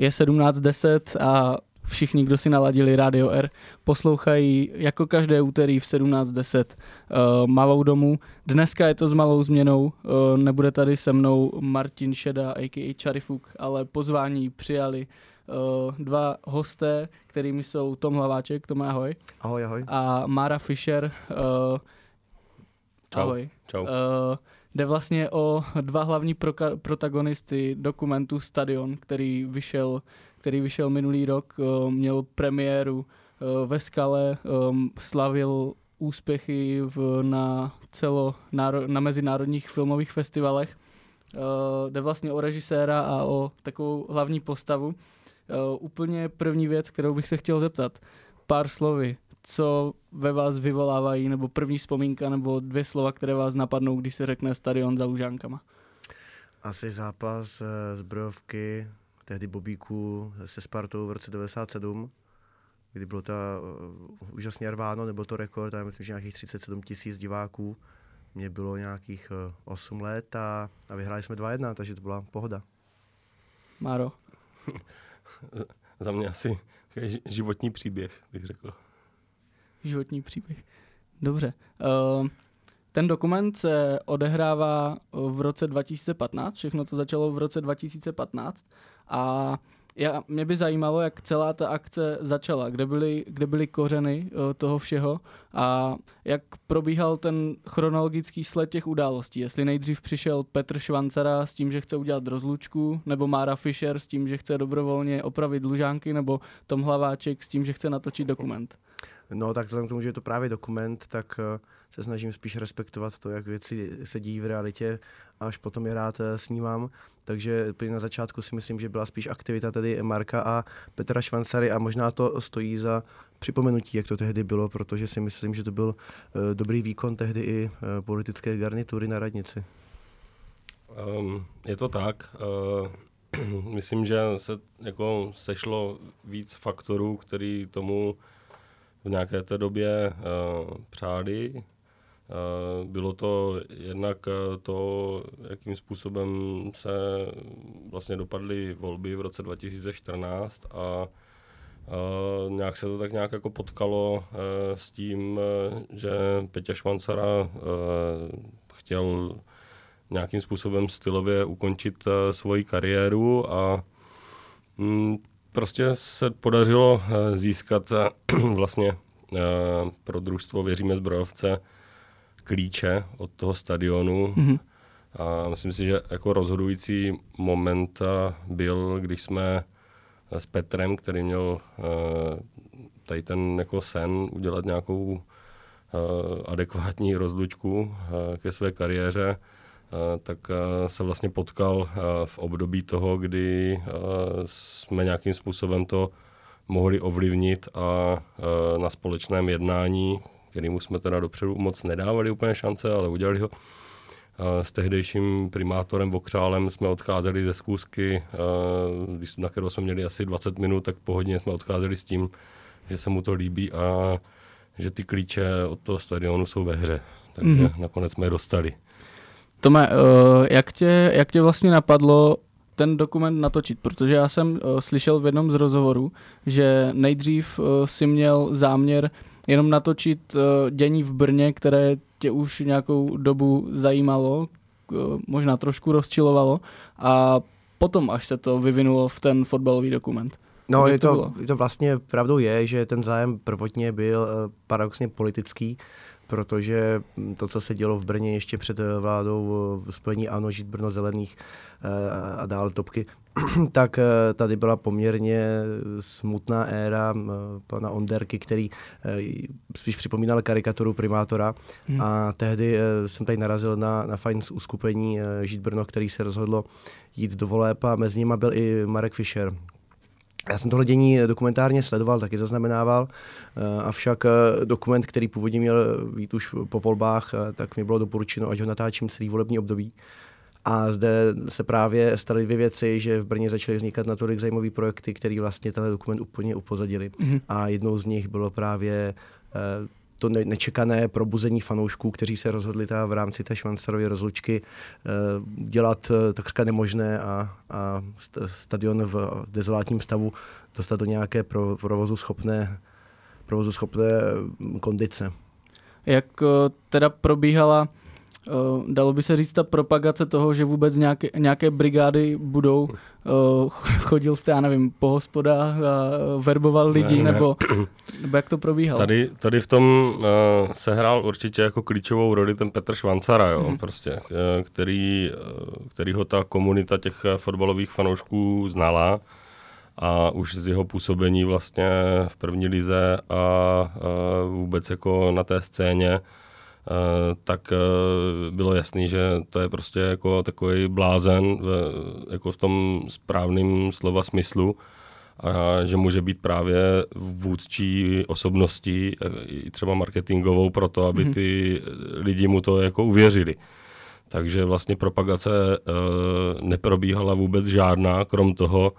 Je 17.10 a všichni, kdo si naladili Radio R, poslouchají jako každé úterý v 17.10 uh, Malou domu. Dneska je to s malou změnou, uh, nebude tady se mnou Martin Šeda, a.k.a. Čarifuk, ale pozvání přijali uh, dva hosté, kterými jsou Tom Hlaváček, Tom ahoj. Ahoj, ahoj. A Mara Fischer, uh, Čau. ahoj. Čau. Uh, jde vlastně o dva hlavní proka- protagonisty dokumentu Stadion, který vyšel, který vyšel minulý rok, uh, měl premiéru uh, ve Skale, um, slavil úspěchy v, na celo, na mezinárodních filmových festivalech. Uh, jde vlastně o režiséra a o takovou hlavní postavu. Úplně první věc, kterou bych se chtěl zeptat. Pár slovy. Co ve vás vyvolávají, nebo první vzpomínka, nebo dvě slova, které vás napadnou, když se řekne stadion za Lužánkama? Asi zápas eh, zbrojovky, tehdy Bobíku se Spartou v roce 97, kdy bylo to uh, úžasně rváno, nebyl to rekord, já myslím, že nějakých 37 tisíc diváků. Mně bylo nějakých uh, 8 let a, a vyhráli jsme 2-1, takže to byla pohoda. Máro? Za mě asi životní příběh, bych řekl. Životní příběh. Dobře. Uh, ten dokument se odehrává v roce 2015, všechno to začalo v roce 2015 a já, mě by zajímalo, jak celá ta akce začala, kde byly, kde byly kořeny uh, toho všeho a jak probíhal ten chronologický sled těch událostí. Jestli nejdřív přišel Petr Švancara s tím, že chce udělat rozlučku, nebo Mára Fischer s tím, že chce dobrovolně opravit lužánky, nebo Tom Hlaváček s tím, že chce natočit dokument. No tak vzhledem k tomu, že je to právě dokument, tak uh, se snažím spíš respektovat to, jak věci se dějí v realitě, až potom je rád uh, snímám. Takže na začátku si myslím, že byla spíš aktivita tedy Marka a Petra Švancary a možná to stojí za připomenutí, jak to tehdy bylo, protože si myslím, že to byl uh, dobrý výkon tehdy i politické garnitury na radnici. Um, je to tak. Uh, myslím, že se jako sešlo víc faktorů, který tomu v nějaké té době uh, přáli. Uh, bylo to jednak uh, to, jakým způsobem se vlastně dopadly volby v roce 2014 a Uh, nějak se to tak nějak jako potkalo uh, s tím, uh, že Peťa Švancara uh, chtěl nějakým způsobem stylově ukončit uh, svoji kariéru a mm, prostě se podařilo uh, získat uh, vlastně uh, pro družstvo Věříme zbrojovce klíče od toho stadionu. Mhm. A myslím si, že jako rozhodující moment byl, když jsme s Petrem, který měl tady ten jako sen udělat nějakou adekvátní rozlučku ke své kariéře, tak uh, se vlastně potkal uh, v období toho, kdy jsme nějakým způsobem to mohli ovlivnit a na společném jednání, kterému jsme teda dopředu moc nedávali úplně šance, ale udělali ho, s tehdejším primátorem Vokřálem jsme odcházeli ze zkoušky, na kterou jsme měli asi 20 minut, tak po hodině jsme odcházeli s tím, že se mu to líbí a že ty klíče od toho stadionu jsou ve hře. Takže mm-hmm. nakonec jsme je dostali. Tome, jak tě, jak tě vlastně napadlo ten dokument natočit, protože já jsem uh, slyšel v jednom z rozhovorů, že nejdřív uh, si měl záměr jenom natočit uh, dění v Brně, které tě už nějakou dobu zajímalo, uh, možná trošku rozčilovalo a potom až se to vyvinulo v ten fotbalový dokument. No, je to, to, je to vlastně pravdou je, že ten zájem prvotně byl uh, paradoxně politický, protože to, co se dělo v Brně ještě před vládou v spojení ANO, Žít Brno Zelených a dál topky, tak tady byla poměrně smutná éra pana Onderky, který spíš připomínal karikaturu primátora hmm. a tehdy jsem tady narazil na, na fajn uskupení Žít Brno, který se rozhodlo jít do voleb a mezi nimi byl i Marek Fischer, já jsem tohle dění dokumentárně sledoval, taky zaznamenával, avšak dokument, který původně měl být už po volbách, tak mi bylo doporučeno, ať ho natáčím celý volební období. A zde se právě staly dvě věci, že v Brně začaly vznikat natolik zajímavé projekty, které vlastně tenhle dokument úplně upozadili. Mm-hmm. A jednou z nich bylo právě to ne, nečekané probuzení fanoušků, kteří se rozhodli ta v rámci té švancerově rozlučky dělat takřka nemožné a, a stadion v dezolátním stavu dostat do nějaké pro, provozu schopné provozu schopné kondice. Jak teda probíhala dalo by se říct ta propagace toho, že vůbec nějaké, nějaké brigády budou. Uh, chodil jste, já nevím, po hospodách a verboval lidi, ne, ne. Nebo, nebo jak to probíhalo? Tady, tady v tom uh, se hrál určitě jako klíčovou roli ten Petr Švancara, jo, mm. prostě, který, který ho ta komunita těch fotbalových fanoušků znala a už z jeho působení vlastně v první lize a uh, vůbec jako na té scéně Eh, tak eh, bylo jasný, že to je prostě jako takový blázen v, jako v tom správném slova smyslu a že může být právě vůdčí osobností, eh, i třeba marketingovou, pro to, aby mhm. ty lidi mu to jako uvěřili. Takže vlastně propagace neprobíhala vůbec žádná, krom toho,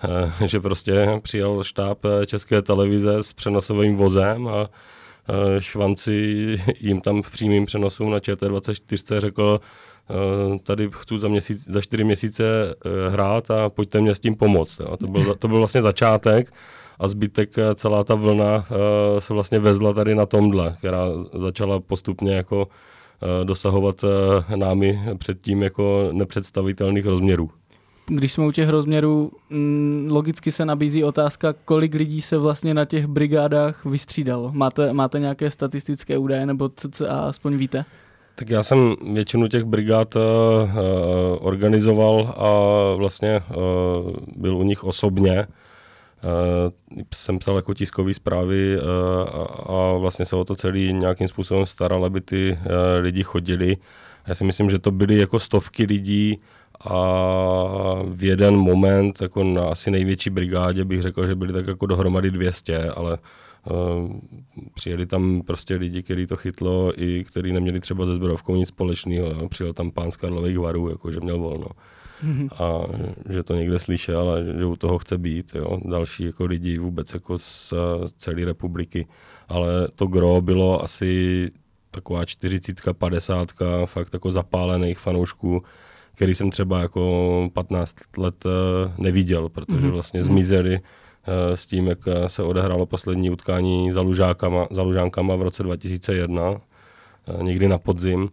že prostě přijal štáb České televize s přenosovým vozem a Eh, Švanci jim tam v přímém přenosu na ČT24 řekl, eh, tady chci za, měsíc, za čtyři měsíce eh, hrát a pojďte mě s tím pomoct. Jo. To, byl, to byl vlastně začátek a zbytek, celá ta vlna se vlastně vezla tady na tomhle, která začala postupně jako dosahovat námi předtím jako nepředstavitelných rozměrů když jsme u těch rozměrů, mm, logicky se nabízí otázka, kolik lidí se vlastně na těch brigádách vystřídalo. Máte, máte nějaké statistické údaje, nebo co aspoň víte? Tak já jsem většinu těch brigád uh, organizoval a vlastně uh, byl u nich osobně. Uh, jsem psal jako tiskový zprávy uh, a, a vlastně se o to celý nějakým způsobem staral, aby ty uh, lidi chodili. Já si myslím, že to byly jako stovky lidí, a v jeden moment, jako na asi největší brigádě bych řekl, že byli tak jako dohromady 200, ale uh, přijeli tam prostě lidi, kteří to chytlo i kteří neměli třeba ze zbrojovkou nic společného. Přijel tam pán z Karlových varů, jako že měl volno. Mm-hmm. A že to někde slyšel a že, že u toho chce být. Jo. Další jako lidi vůbec jako z celé republiky. Ale to gro bylo asi taková 40, 50, fakt jako zapálených fanoušků, který jsem třeba jako 15 let eh, neviděl, protože mm-hmm. vlastně zmizeli eh, s tím, jak eh, se odehrálo poslední utkání za, lužákama, za lužánkama v roce 2001, někdy na podzim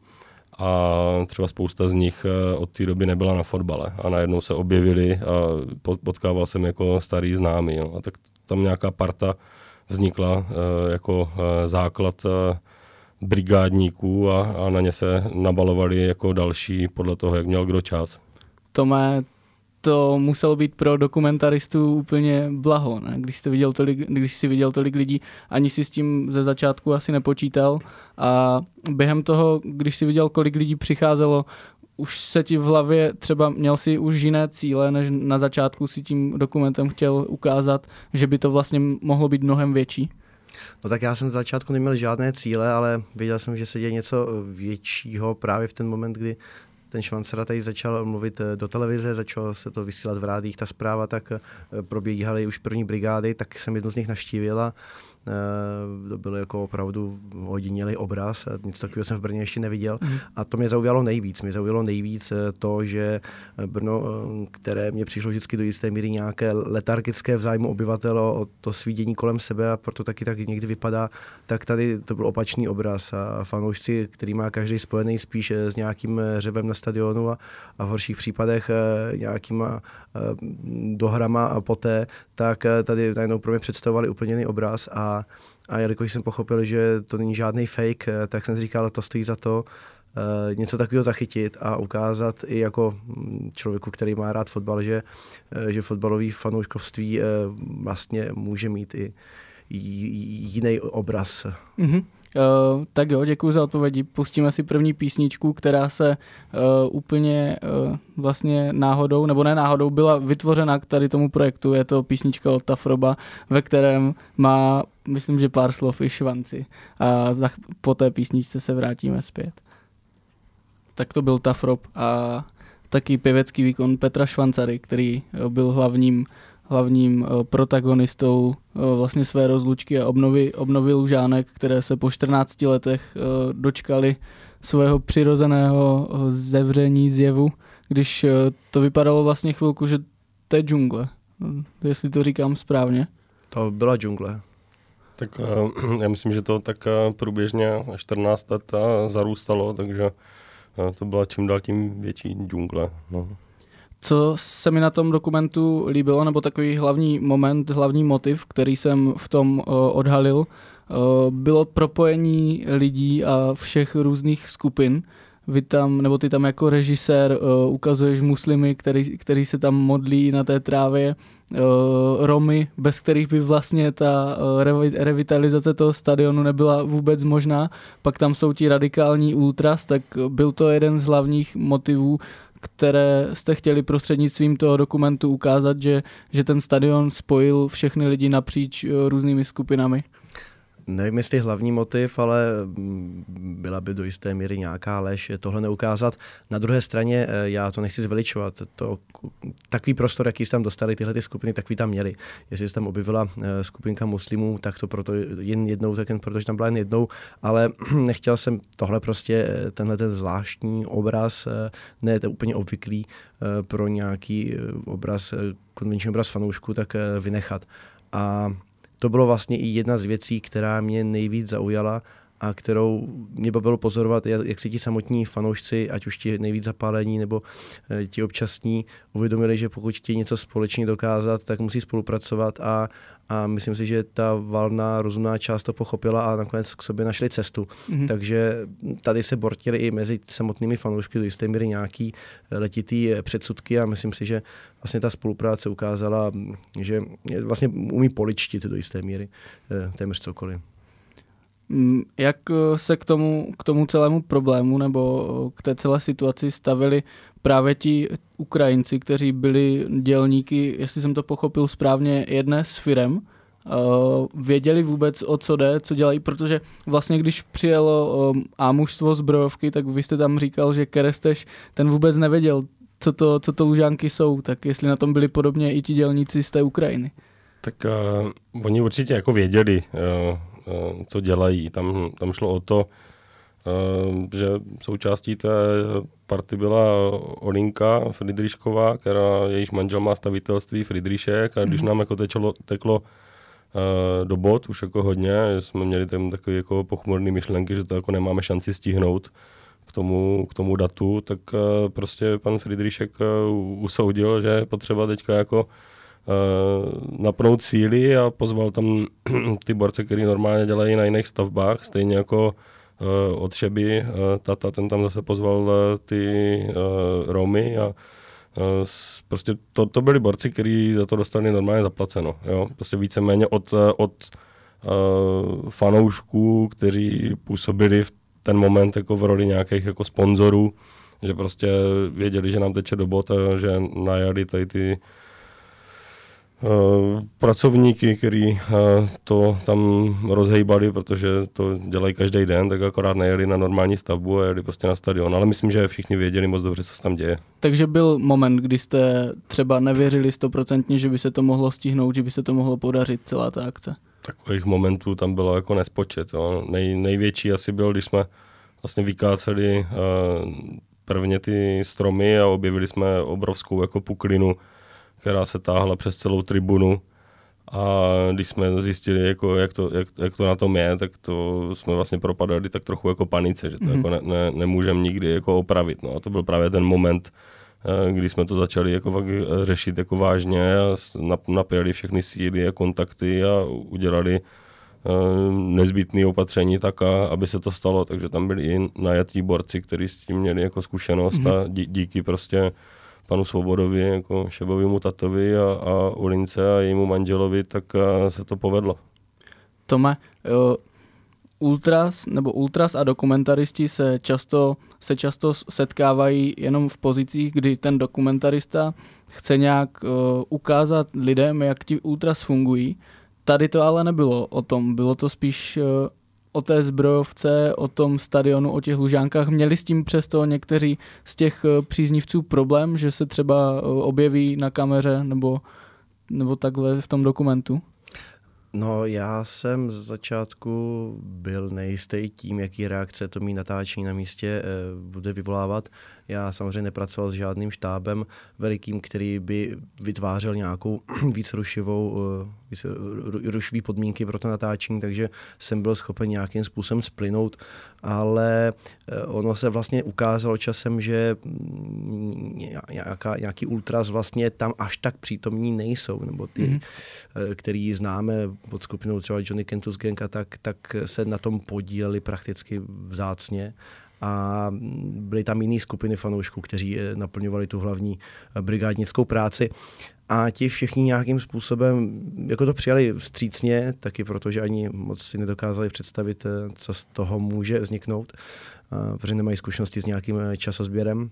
a třeba spousta z nich od té doby nebyla na fotbale a najednou se objevili a potkával jsem jako starý známý. No. A tak tam nějaká parta vznikla jako základ brigádníků a, a na ně se nabalovali jako další podle toho, jak měl kdo čas. Tome, to muselo být pro dokumentaristu úplně blaho, ne? Když, jsi viděl tolik, když jsi viděl tolik lidí, ani si s tím ze začátku asi nepočítal a během toho, když si viděl, kolik lidí přicházelo, už se ti v hlavě třeba měl si už jiné cíle, než na začátku si tím dokumentem chtěl ukázat, že by to vlastně mohlo být mnohem větší? No tak já jsem v začátku neměl žádné cíle, ale věděl jsem, že se děje něco většího právě v ten moment, kdy ten Švancera tady začal mluvit eh, do televize, začalo se to vysílat v rádích, ta zpráva, tak eh, probíhaly už první brigády, tak jsem jednu z nich navštívila Eh, to byl jako opravdu odinělý obraz, nic takového jsem v Brně ještě neviděl. Mm. A to mě zaujalo nejvíc. Mě zaujalo nejvíc eh, to, že Brno, eh, které mě přišlo vždycky do jisté míry nějaké letargické v zájmu obyvatel o to svídění kolem sebe a proto taky tak někdy vypadá, tak tady to byl opačný obraz a fanoušci, který má každý spojený spíš s nějakým řevem na stadionu a, a v horších případech nějakýma dohrama a poté, tak tady najednou pro mě představovali úplně jiný obraz a a, jelikož jsem pochopil, že to není žádný fake, eh, tak jsem si říkal, to stojí za to uh, něco takového zachytit a ukázat i jako mm, člověku, který má rád fotbal, že, uh, že fotbalový fanouškovství vlastně může mít i jiný obraz. Mm-hmm. Uh, tak jo, děkuji za odpovědi. Pustíme si první písničku, která se uh, úplně uh, vlastně náhodou, nebo ne náhodou, byla vytvořena k tady tomu projektu. Je to písnička od Tafroba, ve kterém má, myslím, že pár slov i švanci. A za, po té písničce se vrátíme zpět. Tak to byl Tafrob a taky pěvecký výkon Petra Švancary, který byl hlavním hlavním protagonistou vlastně své rozlučky a obnovy, obnovy Lužánek, které se po 14 letech dočkali svého přirozeného zevření zjevu, když to vypadalo vlastně chvilku, že to je džungle, jestli to říkám správně. To byla džungle. Tak já myslím, že to tak průběžně 14 let zarůstalo, takže to byla čím dál tím větší džungle. No. Co se mi na tom dokumentu líbilo, nebo takový hlavní moment, hlavní motiv, který jsem v tom uh, odhalil, uh, bylo propojení lidí a všech různých skupin. Vy tam, nebo ty tam jako režisér uh, ukazuješ muslimy, který, který se tam modlí na té trávě, Romy, bez kterých by vlastně ta revitalizace toho stadionu nebyla vůbec možná. Pak tam jsou ti radikální ultras, tak byl to jeden z hlavních motivů, které jste chtěli prostřednictvím toho dokumentu ukázat, že, že ten stadion spojil všechny lidi napříč různými skupinami nevím, jestli hlavní motiv, ale mm, byla by do jisté míry nějaká lež tohle neukázat. Na druhé straně eh, já to nechci zveličovat. To, takový prostor, jaký tam dostali tyhle ty skupiny, takový tam měli. Jestli se tam objevila eh, skupinka muslimů, tak to proto jen jednou, tak jen protože tam byla jen jednou, ale nechtěl jsem tohle prostě, eh, tenhle ten zvláštní obraz, ne to úplně obvyklý pro nějaký obraz, konvenční obraz fanoušku, tak vynechat. A to bylo vlastně i jedna z věcí, která mě nejvíc zaujala a kterou mě bavilo pozorovat, jak si ti samotní fanoušci, ať už ti nejvíc zapálení nebo eh, ti občasní, uvědomili, že pokud chtějí něco společně dokázat, tak musí spolupracovat a, a myslím si, že ta valná rozumná část to pochopila a nakonec k sobě našli cestu. Mm-hmm. Takže tady se bortili i mezi samotnými fanoušky do jisté míry nějaký letitý předsudky a myslím si, že vlastně ta spolupráce ukázala, že vlastně umí poličtit do jisté míry eh, téměř cokoliv. Mm, jak eh, se k tomu, k tomu celému problému nebo eh, k té celé situaci stavili právě ti Ukrajinci, kteří byli dělníky, jestli jsem to pochopil správně, jedné s firem, Uh, věděli vůbec, o co jde, co dělají, protože vlastně když přijelo a mužstvo zbrojovky, tak vy jste tam říkal, že Keresteš ten vůbec nevěděl, co to, co to lužánky jsou, tak jestli na tom byli podobně i ti dělníci z té Ukrajiny. Tak uh, oni určitě jako věděli, uh, co dělají. Tam, tam šlo o to, uh, že součástí té party byla Olinka Friedrišková, která jejíž manžel má stavitelství Friedrišek a když mm-hmm. nám jako tečlo, teklo uh, do bod už jako hodně, jsme měli tam takový jako pochmurný myšlenky, že to jako nemáme šanci stihnout k tomu, k tomu datu, tak prostě pan Friedrišek uh, usoudil, že je potřeba teďka jako napnout síly a pozval tam ty borce, který normálně dělají na jiných stavbách, stejně jako uh, od Šeby, uh, tata, ten tam zase pozval uh, ty uh, Romy a uh, prostě to, to byli borci, kteří za to dostali normálně zaplaceno. Jo? Prostě víceméně od, od uh, fanoušků, kteří působili v ten moment jako v roli nějakých jako sponzorů, že prostě věděli, že nám teče do bot a že najali tady ty Eh, pracovníky, který eh, to tam rozhejbali, protože to dělají každý den, tak akorát nejeli na normální stavbu a jeli prostě na stadion. Ale myslím, že všichni věděli moc dobře, co se tam děje. Takže byl moment, kdy jste třeba nevěřili stoprocentně, že by se to mohlo stihnout, že by se to mohlo podařit, celá ta akce? Takových momentů tam bylo jako nespočet. Jo. Nej, největší asi byl, když jsme vlastně vykáceli uh, prvně ty stromy a objevili jsme obrovskou jako puklinu, která se táhla přes celou tribunu. A když jsme zjistili, jako, jak, to, jak, jak to na tom je, tak to jsme vlastně propadali tak trochu jako panice, že to mm-hmm. jako ne, ne, nemůžeme nikdy jako opravit. No a to byl právě ten moment, eh, kdy jsme to začali jako fakt řešit jako vážně a napěli všechny síly a kontakty a udělali eh, nezbytné opatření tak, aby se to stalo. Takže tam byli i najatí borci, kteří s tím měli jako zkušenost mm-hmm. a dí, díky prostě panu Svobodovi, jako Šebovému tatovi a, a Ulince a jejímu manželovi, tak se to povedlo. Tome, jo, ultras nebo ultras a dokumentaristi se často, se často setkávají jenom v pozicích, kdy ten dokumentarista chce nějak uh, ukázat lidem, jak ti ultras fungují. Tady to ale nebylo o tom, bylo to spíš uh, o té zbrojovce, o tom stadionu, o těch lužánkách. Měli s tím přesto někteří z těch eh, příznivců problém, že se třeba eh, objeví na kameře nebo nebo takhle v tom dokumentu? No, já jsem z začátku byl nejistý tím, jaký reakce to mý natáčení na místě e, bude vyvolávat. Já samozřejmě nepracoval s žádným štábem velikým, který by vytvářel nějakou víc rušivou, eh, víc rušivý podmínky pro to natáčení, takže jsem byl schopen nějakým způsobem splynout, ale eh, ono se vlastně ukázalo časem, že mm, nějaká, nějaký ultras vlastně tam až tak přítomní nejsou, nebo ty, mm-hmm. který známe pod skupinou třeba Johnny Kentus Gang tak, tak se na tom podíleli prakticky vzácně a byly tam jiné skupiny fanoušků, kteří eh, naplňovali tu hlavní eh, brigádnickou práci. A ti všichni nějakým způsobem jako to přijali vstřícně, taky protože ani moc si nedokázali představit, eh, co z toho může vzniknout, protože nemají zkušenosti s nějakým časozběrem.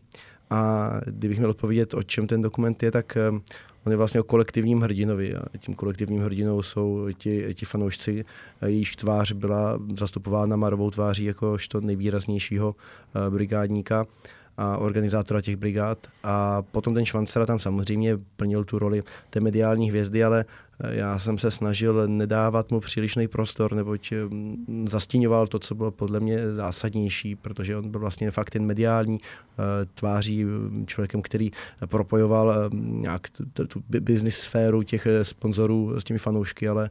A kdybych měl odpovědět, o čem ten dokument je, tak on je vlastně o kolektivním hrdinovi a tím kolektivním hrdinou jsou ti, ti fanoušci, jejíž tvář byla zastupována Marovou tváří jakožto nejvýraznějšího eh, brigádníka a organizátora těch brigád. A potom ten Švancera tam samozřejmě plnil tu roli té mediální hvězdy, ale já jsem se snažil nedávat mu přílišný prostor, neboť mm, zastíňoval to, co bylo podle mě zásadnější, protože on byl vlastně fakt ten mediální eh, tváří mm, člověkem, který propojoval eh, nějak tu business sféru těch eh, sponzorů s těmi fanoušky, ale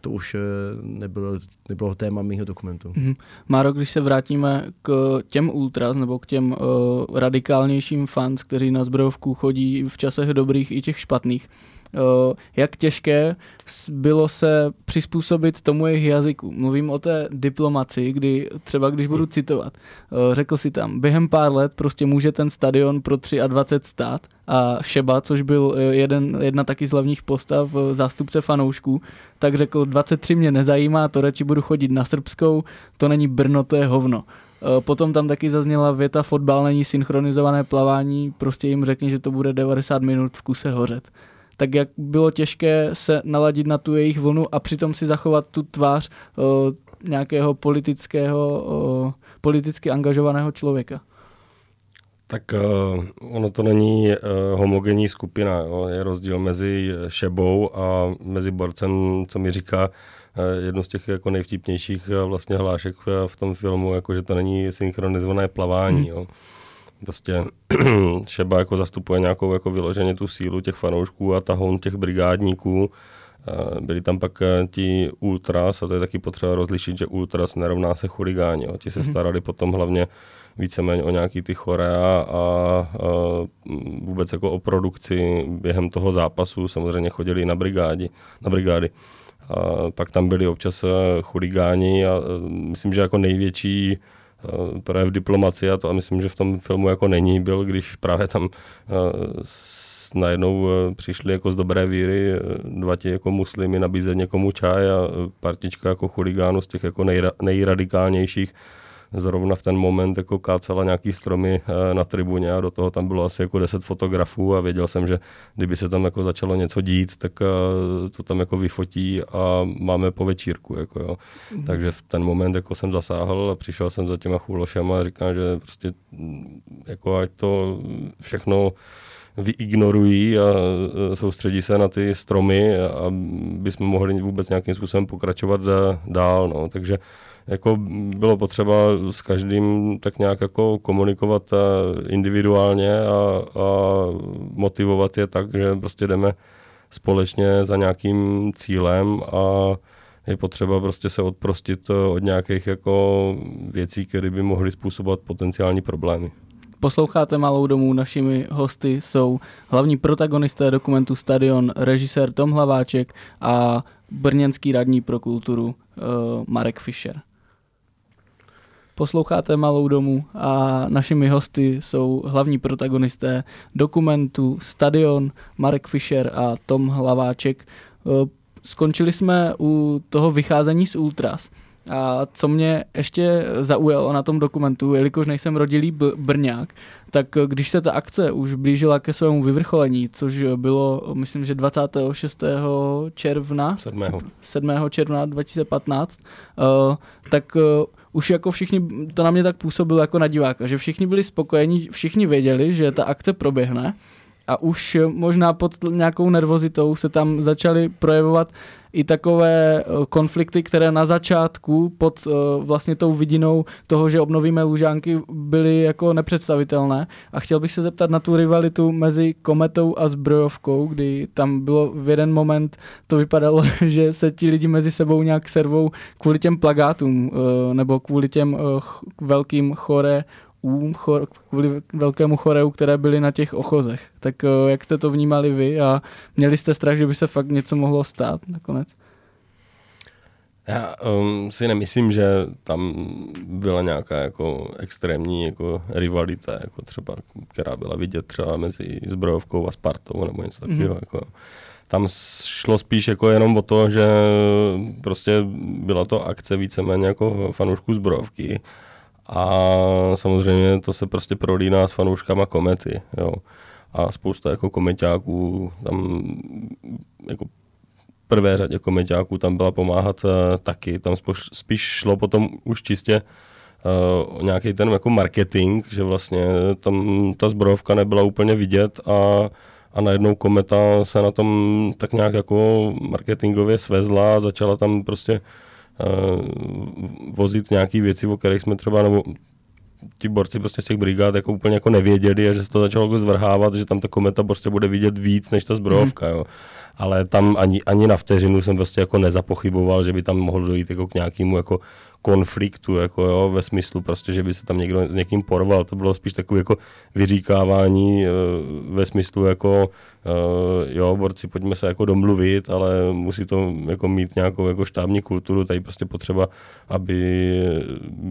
to už nebylo, nebylo téma mého dokumentu. Mm-hmm. Máro, když se vrátíme k těm ultras nebo k těm uh, radikálnějším fans, kteří na zbrojovku chodí v časech dobrých i těch špatných, Eh, jak těžké bylo se přizpůsobit tomu jejich jazyku. Mluvím o té diplomaci, kdy třeba když budu citovat, eh, řekl si tam, během pár let prostě může ten stadion pro 23 stát a Šeba, což byl eh, jeden, jedna taky z hlavních postav, zástupce fanoušků, tak řekl, 23 mě nezajímá, to radši budu chodit na srbskou, to není Brno, to je hovno. Potom tam taky zazněla věta fotbal není synchronizované plavání, prostě jim řekni, že to bude 90 minut v kuse hořet tak jak bylo těžké se naladit na tu jejich vlnu a přitom si zachovat tu tvář uh, nějakého politického, uh, politicky angažovaného člověka. Tak uh, ono to není uh, homogenní skupina. Jo. Je rozdíl mezi Šebou a mezi Borcem, co mi říká uh, jednu z těch jako nejvtipnějších uh, vlastně hlášek v tom filmu, jako že to není synchronizované plavání. Hmm. Jo prostě Šeba jako zastupuje nějakou jako vyloženě tu sílu těch fanoušků a tahoun těch brigádníků. Byli tam pak eh, ti ultras a to je taky potřeba rozlišit, že ultras nerovná se chuligáni. Ti se mhm. starali potom hlavně víceméně o nějaký ty chorea a, a vůbec jako o produkci během toho zápasu. Samozřejmě chodili na, brigádi, na brigády. A pak tam byli občas eh, chuligáni a eh, myslím, že jako největší projev diplomacie a to a myslím, že v tom filmu jako není, byl, když právě tam eh, najednou eh, přišli jako z dobré víry dva ti jako muslimy nabízet někomu čaj a partička jako chuligánů z těch jako nejra, nejradikálnějších zrovna v ten moment jako kácela nějaký stromy eh, na tribuně a do toho tam bylo asi jako 10 fotografů a věděl jsem, že kdyby se tam jako začalo něco dít, tak eh, to tam jako vyfotí a máme po večírku. Jako jo. Mm. Takže v ten moment jako jsem zasáhl a přišel jsem za těma chůlošema a říkám, že prostě mm, jako ať to všechno vyignorují a eh, soustředí se na ty stromy, aby jsme mohli vůbec nějakým způsobem pokračovat dál. No. Takže jako bylo potřeba s každým tak nějak jako komunikovat eh, individuálně a, a motivovat je tak, že prostě jdeme společně za nějakým cílem a je potřeba prostě se odprostit eh, od nějakých jako věcí, které by mohly způsobovat potenciální problémy. Posloucháte Malou domů, našimi hosty jsou hlavní protagonisté dokumentu Stadion, režisér Tom Hlaváček a brněnský radní pro kulturu uh, Marek Fischer. Posloucháte Malou domu a našimi hosty jsou hlavní protagonisté dokumentu Stadion, Marek Fischer a Tom Hlaváček. Eh, skončili jsme u toho vycházení z Ultras. A co mě ještě zaujalo na tom dokumentu, jelikož nejsem rodilý Brňák, tak když se ta akce už blížila ke svému vyvrcholení, což bylo, myslím, že 26. června, 7. 7. června 2015, uh, tak uh, už jako všichni, to na mě tak působilo jako na diváka, že všichni byli spokojení, všichni věděli, že ta akce proběhne a už možná pod nějakou nervozitou se tam začaly projevovat i takové eh, konflikty, které na začátku pod eh, vlastně tou vidinou toho, že obnovíme Lužánky, byly jako nepředstavitelné. A chtěl bych se zeptat na tu rivalitu mezi Kometou a Zbrojovkou, kdy tam bylo v jeden moment, to vypadalo, že se ti lidi mezi sebou nějak servou kvůli těm plagátům eh, nebo kvůli těm velkým chore úm chor, kvůli velkému choreu, které byly na těch ochozech. Tak jak jste to vnímali vy a měli jste strach, že by se fakt něco mohlo stát nakonec? Já um, si nemyslím, že tam byla nějaká jako extrémní jako rivalita, jako třeba, která byla vidět třeba mezi Zbrojovkou a Spartou nebo něco takového. Mm-hmm. Jako. Tam šlo spíš jako jenom o to, že prostě byla to akce víceméně jako fanoušků Zbrojovky a samozřejmě to se prostě prolíná s fanouškama komety, jo. A spousta jako kometáků tam jako prvé řadě kometáků tam byla pomáhat uh, taky. Tam spíš, spíš šlo potom už čistě uh, nějaký ten jako marketing, že vlastně tam ta zbrojovka nebyla úplně vidět a, a najednou kometa se na tom tak nějak jako marketingově svezla a začala tam prostě vozit nějaké věci, o kterých jsme třeba, nebo ti borci prostě z těch brigád jako úplně jako nevěděli a že se to začalo jako zvrhávat, že tam ta kometa prostě bude vidět víc než ta zbrojovka, mm. jo. Ale tam ani, ani na vteřinu jsem prostě jako nezapochyboval, že by tam mohlo dojít jako k nějakému jako konfliktu, jako jo, ve smyslu prostě, že by se tam někdo s někým porval. To bylo spíš takové jako vyříkávání e, ve smyslu jako e, jo, borci, pojďme se jako domluvit, ale musí to jako mít nějakou jako štábní kulturu, tady prostě potřeba, aby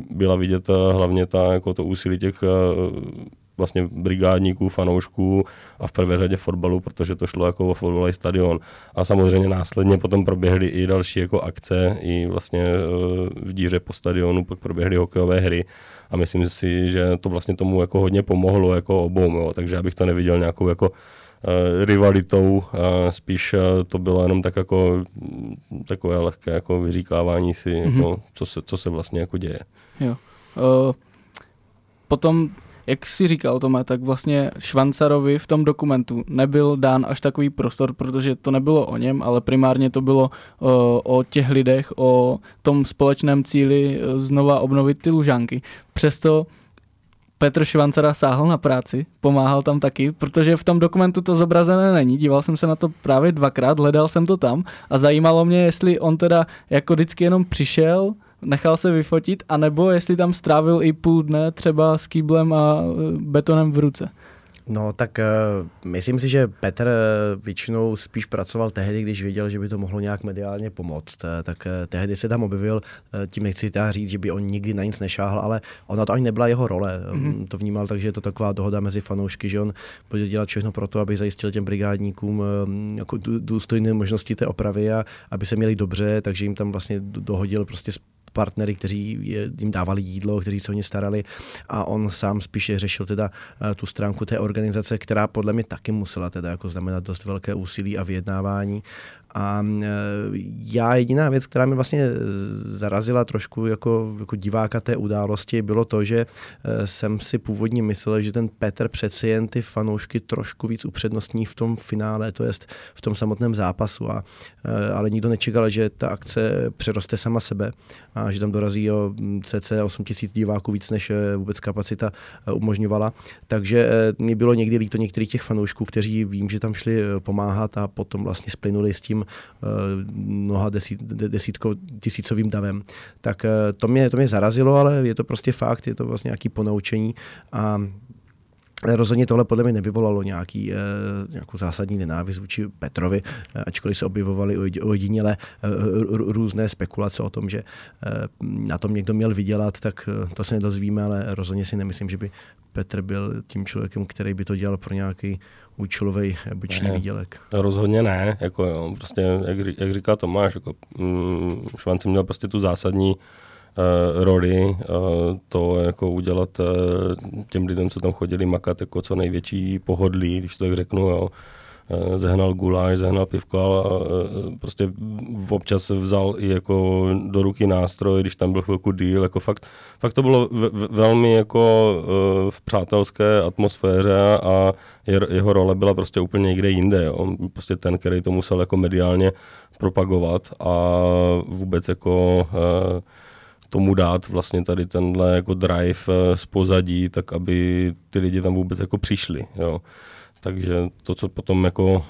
byla vidět eh, hlavně ta, jako to úsilí těch vlastně brigádníků, fanoušků a v prvé řadě fotbalu, protože to šlo jako o fotbalový stadion. A samozřejmě následně potom proběhly i další jako akce, i vlastně e, v díře po stadionu pak proběhly hokejové hry a myslím si, že to vlastně tomu jako hodně pomohlo jako obou, jo. takže já bych to neviděl nějakou jako e, rivalitou, spíš e, to bylo jenom tak jako takové lehké jako vyříkávání si, mm-hmm. jako, co, se, co se vlastně jako děje. Jo. Uh, potom jak si říkal, Tome, tak vlastně Švancarovi v tom dokumentu nebyl dán až takový prostor, protože to nebylo o něm, ale primárně to bylo o, o těch lidech, o tom společném cíli e, znova obnovit ty lužánky. Přesto Petr Švancara sáhl na práci, pomáhal tam taky, protože v tom dokumentu to zobrazené není. Díval jsem se na to právě dvakrát, hledal jsem to tam a zajímalo mě, jestli on teda jako vždycky jenom přišel, nechal se vyfotit, anebo jestli tam strávil i půl dne třeba s kýblem a e, betonem v ruce. No tak uh, myslím si, že Petr většinou spíš pracoval tehdy, když věděl, že by to mohlo nějak mediálně pomoct. Uh, tak uh, tehdy se tam objevil, uh, tím nechci teda říct, že by on nikdy na nic nešáhl, ale ona to ani nebyla jeho role. Mm-hmm. To vnímal tak, že je to taková dohoda mezi fanoušky, že on bude dělat všechno pro to, aby zajistil těm brigádníkům uh, jako důstojné možnosti té opravy a aby se měli dobře, takže jim tam vlastně dohodil prostě partnery, kteří jim dávali jídlo, kteří se o ně starali. A on sám spíše řešil teda eh, tu stránku té organizace, která podle mě taky musela teda jako znamenat dost velké úsilí a vyjednávání. A e, já jediná věc, která mi vlastně zarazila trošku jako, jako diváka té události, bylo to, že jsem si původně myslel, že ten Petr přeci jen ty fanoušky trošku víc upřednostní v tom finále, to jest v tom samotném zápasu. A, ale nikdo nečekal, že ta akce přeroste sama sebe. A že tam dorazí o cc 8 tisíc diváků víc, než vůbec kapacita umožňovala. Takže mi bylo někdy líto některých těch fanoušků, kteří vím, že tam šli pomáhat a potom vlastně splynuli s tím Eh, mnoha desít, desítko tisícovým davem. Tak eh, to mě, to mě zarazilo, ale je to prostě fakt, je to vlastně nějaký ponaučení a Rozhodně tohle podle mě nevyvolalo nějaký, eh, nějakou zásadní nenávist vůči Petrovi, ačkoliv se objevovaly ojediněle různé spekulace o tom, že na tom někdo měl vydělat, tak to se nedozvíme, ale rozhodně si nemyslím, že by Petr byl tím člověkem, který by to dělal pro nějaký účelový boční ne, výdělek. Rozhodně ne, jako jo, prostě, jak, jak říká Tomáš, jako, mm, Švance měl prostě tu zásadní uh, roli, uh, to jako udělat uh, těm lidem, co tam chodili makat, jako co největší pohodlí, když to tak řeknu, jo. Eh, zehnal guláš, zehnal pivko, ale eh, prostě občas vzal i jako do ruky nástroj, když tam byl chvilku díl, jako fakt, fakt to bylo velmi jako eh, v přátelské atmosféře a jeho role byla prostě úplně někde jinde. On prostě ten, který to musel jako mediálně propagovat a vůbec jako tomu dát vlastně tady tenhle jako drive z pozadí, tak aby ty lidi tam vůbec jako přišli. Jo. Takže to, co potom jako uh,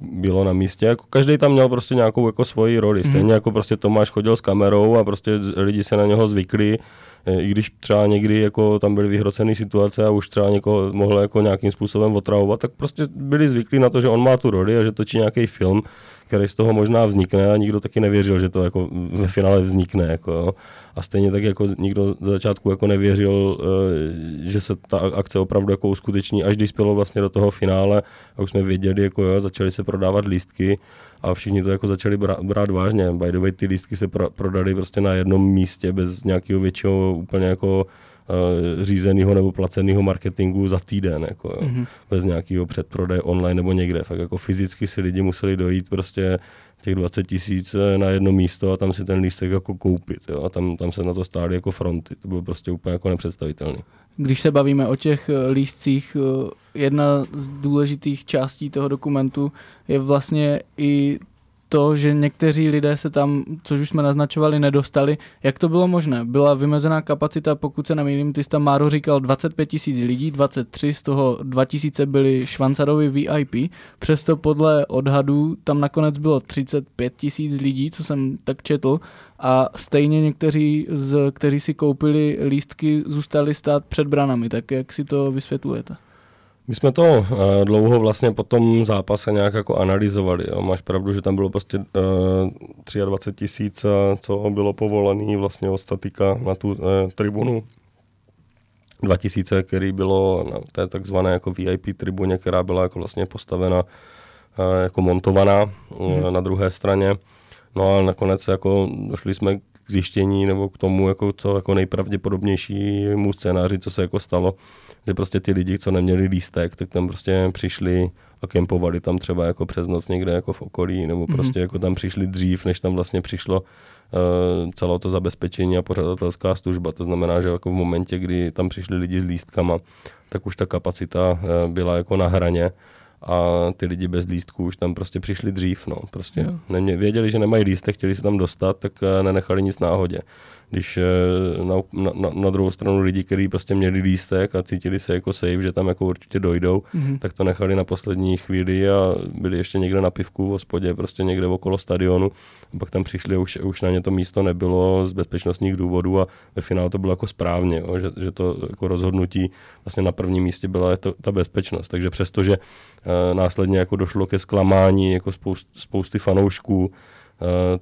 bylo na místě, jako každý tam měl prostě nějakou jako svoji roli. Mhm. Stejně mm. jako prostě Tomáš chodil s kamerou a prostě lidi se na něho zvykli, eh, i když třeba někdy jako tam byly vyhrocené situace a už třeba někoho mohl jako nějakým způsobem otravovat, tak prostě byli zvyklí na to, že on má tu roli a že točí nějaký film, který z toho možná vznikne a nikdo taky nevěřil, že to jako ve finále vznikne. Jako, jo. A stejně tak jako nikdo za začátku jako nevěřil, eh, že se ta akce opravdu jako uskuteční, až když spělo vlastně do toho finále a už jsme věděli, jako jo, začaly se prodávat lístky a všichni to jako začali brát, brát vážně. By the way, ty lístky se pro, prodali prostě na jednom místě bez nějakého většího úplně jako uh, řízeného nebo placeného marketingu za týden, jako, jo. Mm-hmm. bez nějakého předprodeje online nebo někde. Fakt jako fyzicky si lidi museli dojít prostě těch 20 tisíc eh, na jedno místo a tam si ten lístek jako koupit. Jo. A tam, tam se na to stály jako fronty. To bylo prostě úplně jako nepředstavitelné. Když se bavíme o těch eh, lístcích, jedna z důležitých částí toho dokumentu je vlastně i to, že někteří lidé se tam, což už jsme naznačovali, nedostali. Jak to bylo možné? Byla vymezená kapacita, pokud se nemýlím, ty tam Máro říkal 25 tisíc lidí, 23, z toho 2 tisíce byli Švancarovi VIP, přesto podle odhadů tam nakonec bylo 35 tisíc lidí, co jsem tak četl, a stejně někteří, z, kteří si koupili lístky, zůstali stát před branami. Tak jak si to vysvětlujete? My jsme to uh, dlouho vlastně po tom zápase nějak jako analyzovali. Jo. Máš pravdu, že tam bylo prostě uh, 23 tisíc, co bylo povolený vlastně od statika na tu uh, tribunu. 2000, který bylo na té takzvané jako VIP tribuně, která byla jako vlastně postavena uh, jako montovaná hmm. na druhé straně. No a nakonec jako došli jsme k zjištění nebo k tomu, jako co jako nejpravděpodobnějšímu scénáři, co se jako stalo, že prostě ty lidi, co neměli lístek, tak tam prostě přišli a kempovali tam třeba jako přes noc někde jako v okolí, nebo mhm. prostě mm-hmm. jako tam přišli dřív, než tam vlastně přišlo uh, celé to zabezpečení a pořadatelská služba. To znamená, že jako v momentě, kdy tam přišli lidi s lístkama, tak už ta kapacita uh, byla jako na hraně a ty lidi bez lístků už tam prostě přišli dřív. No. Prostě nemě, věděli, že nemají lístek, chtěli se tam dostat, tak uh, nenechali nic náhodě když eh, na, na, na druhou stranu lidi, kteří prostě měli lístek a cítili se jako safe, že tam jako určitě dojdou, mm-hmm. tak to nechali na poslední chvíli a byli ještě někde na pivku v hospodě, prostě někde okolo stadionu. A pak tam přišli a už, už na ně to místo nebylo z bezpečnostních důvodů a ve finále to bylo jako správně, jo, že, že to jako rozhodnutí vlastně na prvním místě byla to, ta bezpečnost. Takže přestože e, následně jako došlo ke zklamání jako spoust, spousty fanoušků, Eh,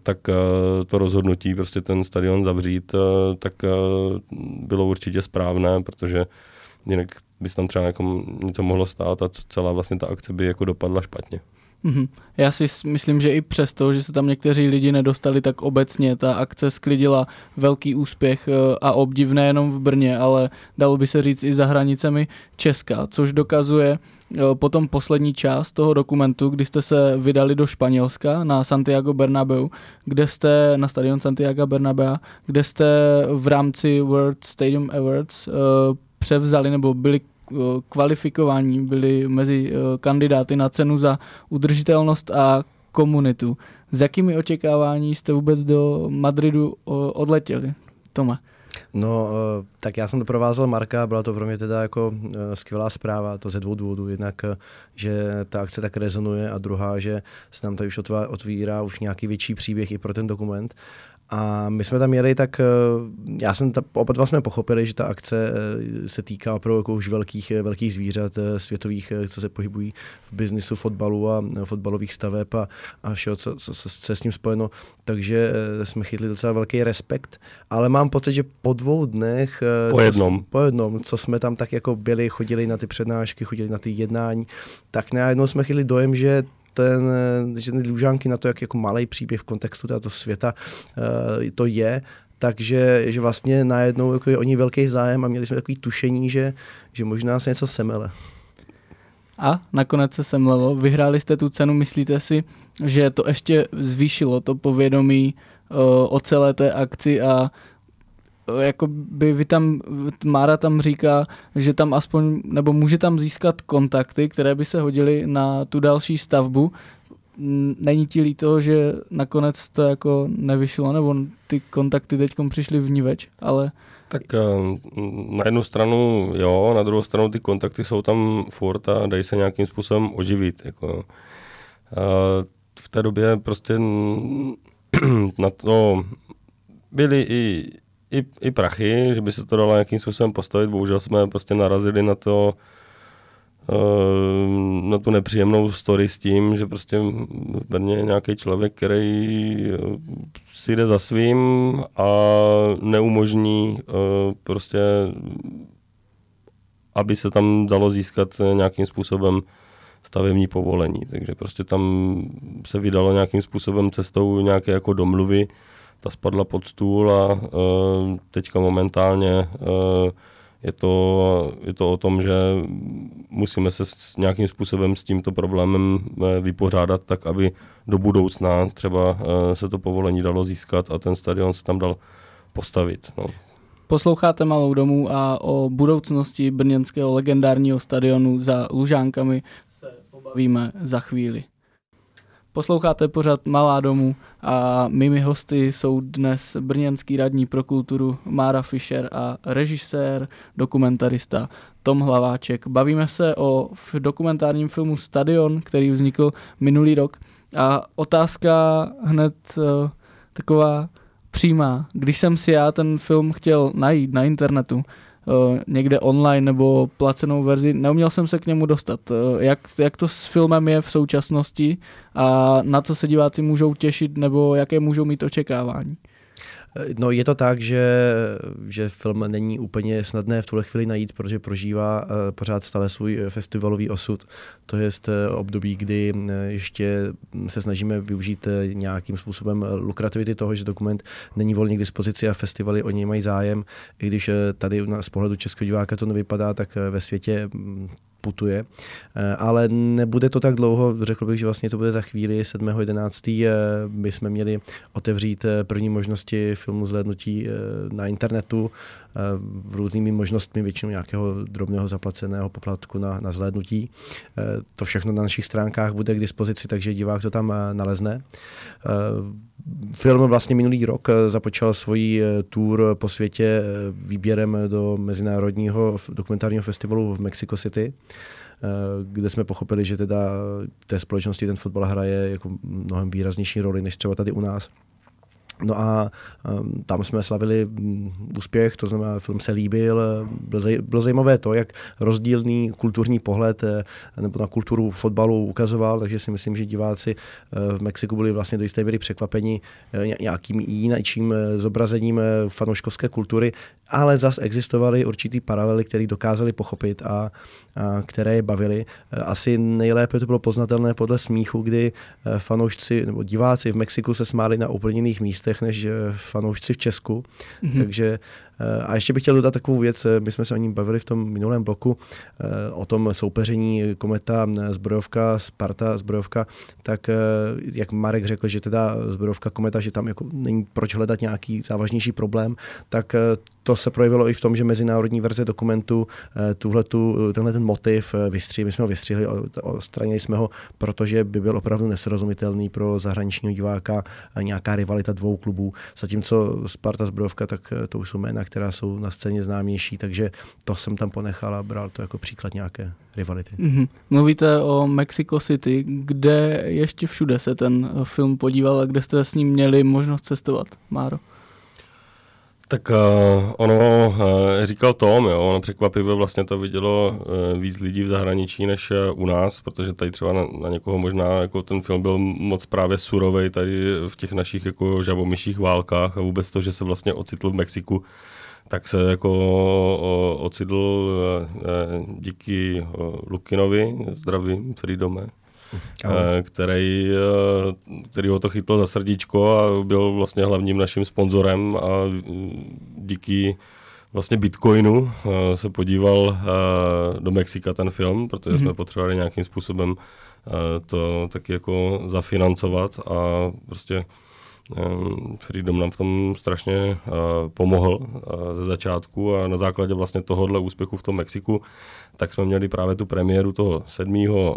tak eh, to rozhodnutí prostě ten stadion zavřít, eh, tak bylo určitě správné, protože jinak by se tam třeba jako něco mohlo stát a celá vlastně ta akce by jako dopadla špatně. Mm-hmm. Já si myslím, že i přesto, že se tam někteří lidi nedostali, tak obecně ta akce sklidila velký úspěch a obdiv nejenom v Brně, ale dalo by se říct i za hranicemi Česka, což dokazuje, potom poslední část toho dokumentu, kdy jste se vydali do Španělska na Santiago Bernabeu, kde jste na stadion Santiago Bernabeu, kde jste v rámci World Stadium Awards uh, převzali nebo byli uh, kvalifikovaní, byli mezi uh, kandidáty na cenu za udržitelnost a komunitu. S jakými očekávání jste vůbec do Madridu odletěli, Tome? No, eh, tak já jsem doprovázel Marka, byla to pro mě teda jako eh, skvělá zpráva, to ze dvou důvodů. Jednak, eh, že ta akce tak rezonuje a druhá, že se nám tady už otvírá už nějaký větší příběh i pro ten dokument. A my jsme tam jeli, tak eh, já jsem, ta, oba dva jsme pochopili, že ta akce eh, se týká opravdu jako už velkých, eh, velkých zvířat světových, co se pohybují v biznisu fotbalu a fotbalových staveb a, a všeho, co, co, co, co je s tím spojeno. Takže jsme chytli docela velký respekt, ale mám pocit, že po dvou dnech, po jednom, co, po jednom, co jsme tam tak jako byli, chodili na ty přednášky, chodili na ty jednání, tak najednou jsme chytli dojem, že ten, že ty Lužánky na to, jak jako malý příběh v kontextu této světa uh, to je, takže že vlastně najednou jako je o ní velký zájem a měli jsme takový tušení, že, že možná se něco semele. A nakonec se semlelo, vyhráli jste tu cenu, myslíte si, že to ještě zvýšilo to povědomí uh, o celé té akci a uh, jako by vy tam, Mára tam říká, že tam aspoň, nebo může tam získat kontakty, které by se hodily na tu další stavbu. Není ti líto, že nakonec to jako nevyšlo, nebo ty kontakty teď přišly v več, ale tak eh, na jednu stranu jo, na druhou stranu ty kontakty jsou tam furt a dají se nějakým způsobem oživit. Jako. V té době prostě na to byly i, i, i prachy, že by se to dalo nějakým způsobem postavit. Bohužel jsme prostě narazili na to, eh, na tu nepříjemnou story s tím, že prostě v Brně nějaký člověk, který eh, si jde za svým a neumožní uh, prostě, aby se tam dalo získat nějakým způsobem stavební povolení. Takže prostě tam se vydalo nějakým způsobem cestou nějaké jako domluvy, ta spadla pod stůl a uh, teďka momentálně uh, je to, je to o tom, že musíme se s nějakým způsobem s tímto problémem eh, vypořádat tak, aby do budoucna třeba eh, se to povolení dalo získat a ten stadion se tam dal postavit. No. Posloucháte Malou domů a o budoucnosti brněnského legendárního stadionu za Lužánkami se pobavíme za chvíli. Posloucháte pořád Malá domů a mými hosty jsou dnes brněnský radní pro kulturu Mára Fischer a režisér, dokumentarista Tom Hlaváček. Bavíme se o dokumentárním filmu Stadion, který vznikl minulý rok. A otázka hned uh, taková přímá. Když jsem si já ten film chtěl najít na internetu, někde online nebo placenou verzi, neuměl jsem se k němu dostat. Uh, jak, jak to s filmem je v současnosti a na co se diváci můžou těšit nebo jaké můžou mít očekávání? No je to tak, že, že film není úplně snadné v tuhle chvíli najít, protože prožívá uh, pořád stále svůj festivalový osud. To je uh, období, kdy ještě se snažíme využít nějakým způsobem lukrativity toho, že dokument není volně k dispozici a festivaly o něj mají zájem. I když tady z pohledu českého diváka to nevypadá, tak ve světě mm, putuje. Eh, ale nebude to tak dlouho, řekl bych, že vlastně to bude za chvíli 7.11. My jsme měli otevřít eh, první možnosti filmu zhlédnutí eh, na internetu v různými možnostmi, většinou nějakého drobného zaplaceného poplatku na, na zhlédnutí. To všechno na našich stránkách bude k dispozici, takže divák to tam nalezne. Film vlastně minulý rok započal svoji tour po světě výběrem do Mezinárodního dokumentárního festivalu v Mexico City. Eh, kde jsme pochopili, že teda té společnosti ten fotbal hraje jako mnohem výraznější roli než třeba tady u nás. No a um, tam jsme slavili um, úspěch, to znamená, film se líbil. Bylo, zaj, bylo zajímavé to, jak rozdílný kulturní pohled eh, nebo na kulturu fotbalu ukazoval, takže si myslím, že diváci uh, v Mexiku byli vlastně do jisté míry překvapeni uh, nějakým uh, zobrazením fanouškovské kultury, ale zas existovaly určitý paralely, které dokázali pochopit a, a které je bavili. Asi nejlépe to bylo poznatelné podle smíchu, kdy fanoušci nebo diváci v Mexiku se smáli na úplně jiných místech místech než eh, fanoušci v Česku. Mm-hmm. Takže a ještě bych chtěl dodat takovou věc, eh, my jsme se o ní bavili v tom minulém bloku, o tom soupeření Kometa, zbrojovka, Sparta, zbrojovka, tak jak Marek řekl, že teda zbrojovka Kometa, že tam jako není proč hledat nějaký závažnější problém, tak to se projevilo i v tom, že mezinárodní verze dokumentu tuhletu, tenhle ten motiv vystřihli, my jsme ho vystřihli, odstranili jsme ho, protože by byl opravdu nesrozumitelný pro zahraničního diváka nějaká rivalita dvou klubů, zatímco Sparta Zbrojovka, tak to už jsou jména, která jsou na scéně známější, takže to jsem tam ponechal a bral to jako příklad nějaké rivality. Mm-hmm. Mluvíte o Mexico City, kde ještě všude se ten film podíval a kde jste s ním měli možnost cestovat, Máro? Tak uh, ono, uh, říkal Tom, jo, ono překvapivě vlastně to vidělo uh, víc lidí v zahraničí než uh, u nás, protože tady třeba na, na někoho možná jako ten film byl moc právě surovej tady v těch našich jako žabomyších válkách a vůbec to, že se vlastně ocitl v Mexiku, tak se jako o, ocitl uh, díky uh, Lukinovi, zdraví Freedome, Eh, který, eh, který ho to chytlo za srdíčko a byl vlastně hlavním naším sponzorem a díky vlastně Bitcoinu se podíval do Mexika ten film, protože mm-hmm. jsme mhm. potřebovali nějakým způsobem to taky jako zafinancovat a prostě Freedom nám v tom strašně uh, pomohl uh, ze začátku a na základě vlastně tohohle úspěchu v tom Mexiku, tak jsme měli právě tu premiéru toho 7. Uh,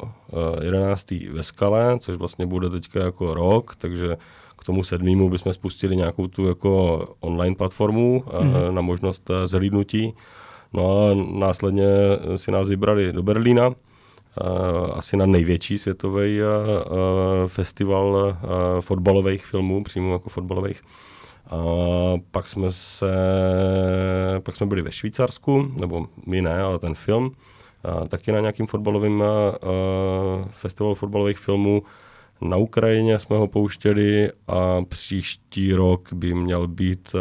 11. ve Skale, což vlastně bude teďka jako rok, takže k tomu sedmýmu bychom spustili nějakou tu jako online platformu mm-hmm. na možnost zhlídnutí. No a následně si nás vybrali do Berlína, asi na největší světový festival fotbalových filmů, přímo jako fotbalových. A pak jsme se, pak jsme byli ve Švýcarsku, nebo my ne, ale ten film, taky na nějakým fotbalovým festivalu fotbalových filmů. Na Ukrajině jsme ho pouštěli a příští rok by měl být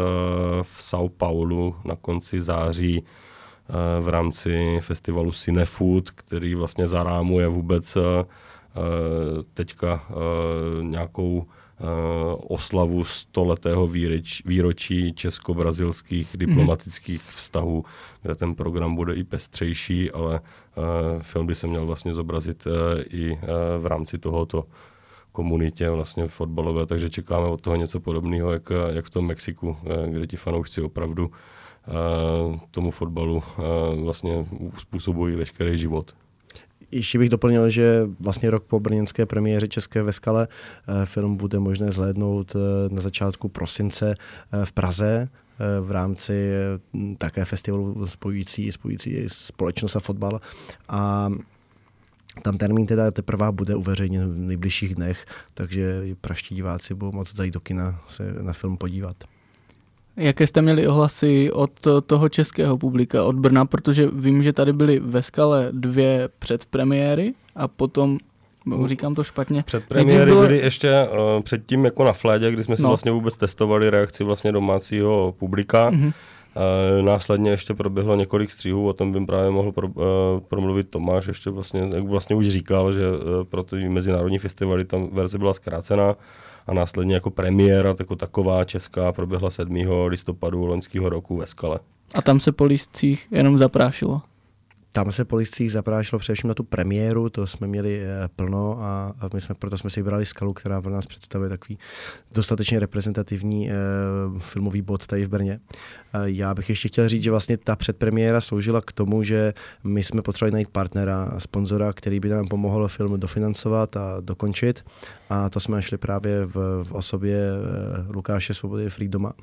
v São Paulo na konci září Eh, v rámci festivalu Cinefood, který vlastně zarámuje vůbec eh, eh, teďka nějakou oslavu stoletého výročí česko-brazilských mhm. diplomatických vztahů, kde ten program bude i pestřejší, ale film by se měl vlastně zobrazit i v rámci tohoto komunitě vlastně fotbalové, takže čekáme od toho něco podobného, jak, jak v tom Mexiku, kde ti fanoušci opravdu tomu fotbalu vlastně způsobují veškerý život. Ještě bych doplnil, že vlastně rok po brněnské premiéře České ve skale e, film bude možné zhlédnout na začátku prosince v Praze v rámci také festivalu spojující, spojující společnost a fotbal. A tam termín teda teprve bude uveřejněn v nejbližších dnech, takže praští diváci budou moct zajít do kina se na film podívat. Jaké jste měli ohlasy od toho českého publika, od Brna, protože vím, že tady byly ve skale dvě předpremiéry a potom no, říkám to špatně. Předpremiéry bylo... byly ještě uh, předtím jako na Flédě, kdy jsme si no. vlastně vůbec testovali reakci vlastně domácího publika. Mm-hmm. Uh, následně ještě proběhlo několik střihů, o tom bym právě mohl pro, uh, promluvit Tomáš, ještě vlastně, jak vlastně už říkal, že uh, pro ty mezinárodní festivaly tam verze byla zkrácená a následně jako premiéra jako taková česká proběhla 7. listopadu loňského roku ve Skale. A tam se po lístcích jenom zaprášilo? Tam se po listcích zaprášilo především na tu premiéru, to jsme měli eh, plno a, my jsme, proto jsme si vybrali skalu, která pro nás představuje takový dostatečně reprezentativní eh, filmový bod tady v Brně. Já bych ještě chtěl říct, že vlastně ta předpremiéra sloužila k tomu, že my jsme potřebovali najít partnera, sponzora, který by nám pomohl film dofinancovat a dokončit. A to jsme našli právě v, v osobě eh, Lukáše Svobody Freedoma.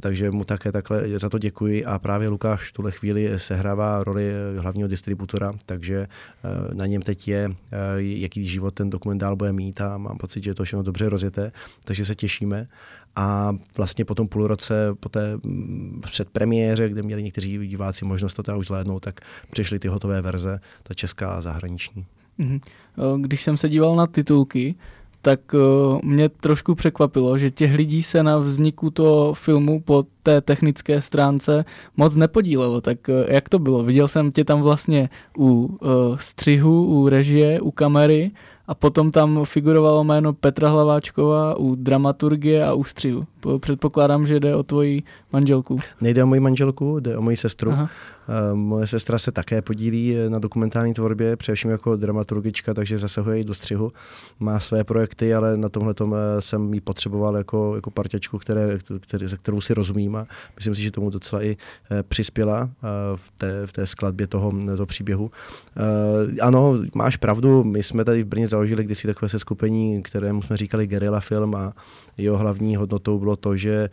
Takže mu také takhle za to děkuji a právě Lukáš v tuhle chvíli sehrává roli hlavního distributora, takže eh, na něm teď je, eh, jaký život ten dokument dál bude mít a mám pocit, že je to všechno dobře rozjeté, takže se těšíme. A vlastně po tom půl roce, po té mm, předpremiéře, kde měli někteří diváci možnost to už zhlédnout, tak přišly ty hotové verze, ta česká a zahraniční. Mhm. Když jsem se díval na titulky, tak mě trošku překvapilo, že těch lidí se na vzniku toho filmu po té technické stránce moc nepodílelo. Tak jak to bylo? Viděl jsem tě tam vlastně u střihu, u režie, u kamery a potom tam figurovalo jméno Petra Hlaváčková u dramaturgie a u střihu. Předpokládám, že jde o tvoji manželku. Nejde o moji manželku, jde o moji sestru. Aha. Eh, moje sestra se také podílí eh, na dokumentární tvorbě, především jako dramaturgička, takže zasahuje i do střihu. Má své projekty, ale na tomhle eh, jsem ji potřeboval jako, jako parťačku, které, které, ze kterou si rozumím a myslím si, že tomu docela i přispěla v té, v té skladbě toho, toho příběhu. Ano, máš pravdu, my jsme tady v Brně založili kdysi takové seskupení, kterému jsme říkali Gerilla Film a jeho hlavní hodnotou bylo to, že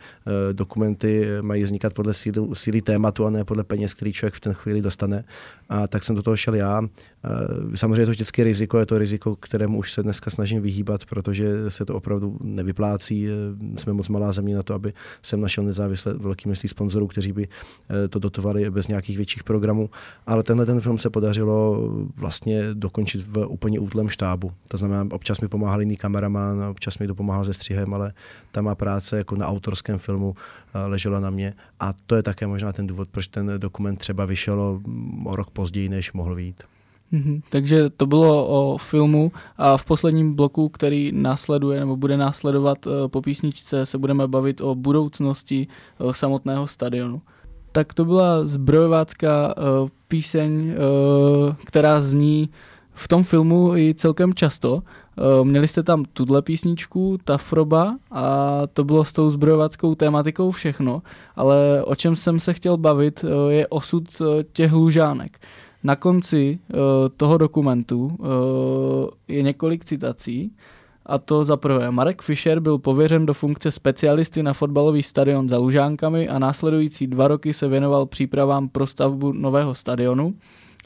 dokumenty mají vznikat podle síly, síly tématu a ne podle peněz, který člověk v ten chvíli dostane. A tak jsem do toho šel já. Samozřejmě je to vždycky riziko, je to riziko, kterému už se dneska snažím vyhýbat, protože se to opravdu nevyplácí. Jsme moc malá země na to, aby jsem našel nezávisle velký množství sponzorů, kteří by eh, to dotovali bez nějakých větších programů. Ale tenhle ten film se podařilo vlastně dokončit v úplně útlem štábu. To znamená, občas mi pomáhal jiný kameraman, občas mi to pomáhal se střihem, ale ta má práce jako na autorském filmu eh, ležela na mě. A to je také možná ten důvod, proč ten dokument třeba vyšel o rok později, než mohl být. Mm-hmm. Takže to bylo o filmu a v posledním bloku, který následuje nebo bude následovat eh, po písničce, se budeme bavit o budoucnosti eh, samotného stadionu. tak to byla zbrojovácká píseň, která zní v tom filmu i celkem často. Uh, měli jste tam tuhle písničku, Tafroba a to bylo s tou zbrojováckou tématikou všechno, ale o čem jsem se chtěl bavit uh, je osud uh, těch lužánek. Na konci toho dokumentu je několik citací, a to za prvé, Marek Fischer byl pověřen do funkce specialisty na fotbalový stadion za Lužánkami a následující dva roky se věnoval přípravám pro stavbu nového stadionu.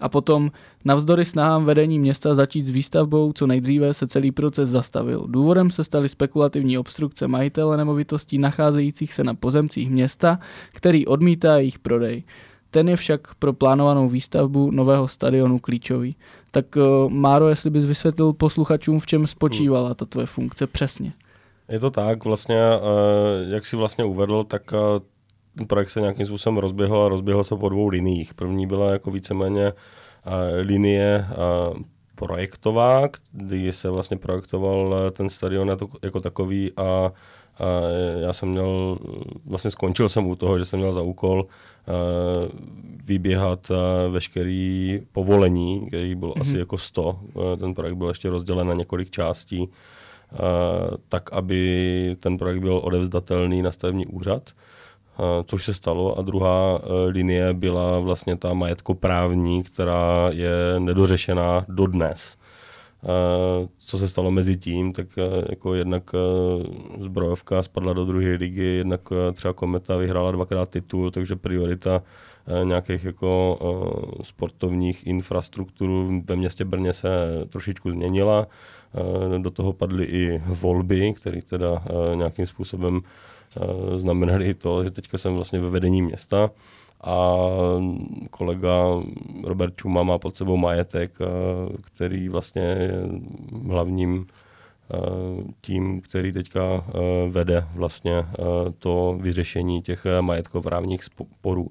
A potom, navzdory snahám vedení města začít s výstavbou, co nejdříve se celý proces zastavil. Důvodem se staly spekulativní obstrukce majitele nemovitostí nacházejících se na pozemcích města, který odmítá jejich prodej. Ten je však pro plánovanou výstavbu nového stadionu klíčový. Tak uh, Máro, jestli bys vysvětlil posluchačům, v čem spočívala ta tvoje funkce přesně. Je to tak, vlastně, uh, jak si vlastně uvedl, tak ten projekt se nějakým způsobem rozběhl a rozběhl se po dvou liniích. První byla jako víceméně uh, linie uh, projektová, kdy se vlastně projektoval ten stadion jako, jako takový a a já jsem měl, vlastně skončil jsem u toho, že jsem měl za úkol uh, vyběhat uh, veškerý povolení, který bylo mm-hmm. asi jako 100. Uh, ten projekt byl ještě rozdělen na několik částí, tak aby ten projekt byl odevzdatelný na stavební úřad což se stalo. A druhá linie byla vlastně ta majetkoprávní, která je nedořešená dodnes. Co se stalo mezi tím, tak jako jednak zbrojovka spadla do druhé ligy, jednak třeba Kometa vyhrála dvakrát titul, takže priorita nějakých jako sportovních infrastruktur ve městě Brně se trošičku změnila. Do toho padly i volby, které teda nějakým způsobem znamenaly i to, že teďka jsem vlastně ve vedení města a kolega Robert Čuma má pod sebou majetek, eh, který vlastně je hlavním eh, tím, který teďka eh, vede vlastně to vyřešení těch majetkoprávních sporů.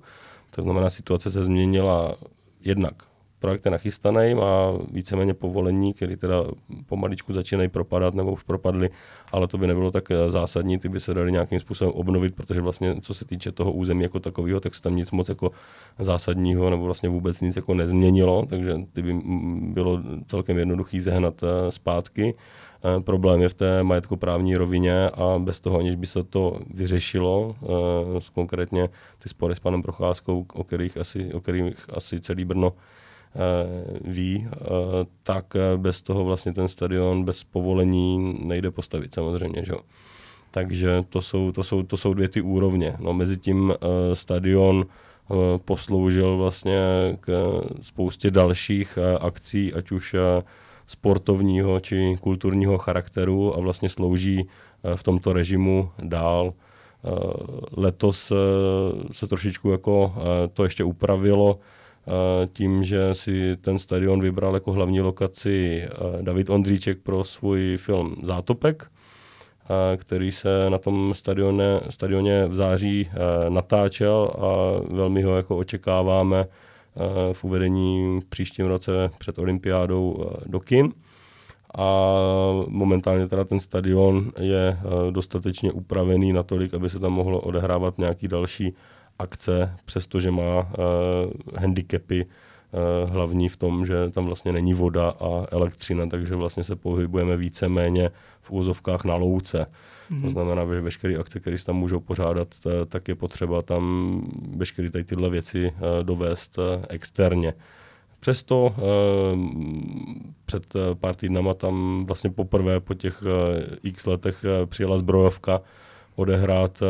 To znamená, situace se změnila jednak projekt je nachystaný, má víceméně povolení, který teda pomaličku začínají propadat nebo už propadly, ale to by nebylo tak eh, zásadní, ty by se dali nějakým způsobem obnovit, protože vlastně co se týče toho území jako takového, tak se tam nic moc jako zásadního nebo vlastně vůbec nic jako nezměnilo, takže ty by bylo celkem jednoduchý zehnat eh, zpátky. Eh, problém je v té majetkoprávní rovině a bez toho, aniž by se to vyřešilo, konkrétně ty spory s panem Procházkou, o kterých asi, o kterých asi celý Brno Eh, ví, eh, tak eh, bez toho vlastně ten stadion bez povolení nejde postavit samozřejmě. Že? Takže to jsou, to, jsou, to jsou dvě ty úrovně. No, mezi tím stadion posloužil vlastně k spoustě dalších akcí, ať už sportovního či kulturního charakteru a vlastně slouží v tomto režimu dál. Letos se trošičku jako to ještě upravilo, tím, že si ten stadion vybral jako hlavní lokaci David Ondříček pro svůj film Zátopek, který se na tom stadioně, stadioně v září natáčel a velmi ho jako očekáváme v uvedení v příštím roce před olympiádou do kin. A momentálně teda ten stadion je dostatečně upravený natolik, aby se tam mohlo odehrávat nějaký další akce, přestože má uh, handicapy uh, hlavní v tom, že tam vlastně není voda a elektřina, takže vlastně se pohybujeme více-méně v úzovkách na louce. Mm-hmm. To znamená, že veškeré akce, které se tam můžou pořádat, tak je potřeba tam veškeré tady tyhle věci uh, dovést uh, externě. Přesto uh, před pár týdnama tam vlastně poprvé po těch uh, x letech uh, přijela zbrojovka odehrát uh,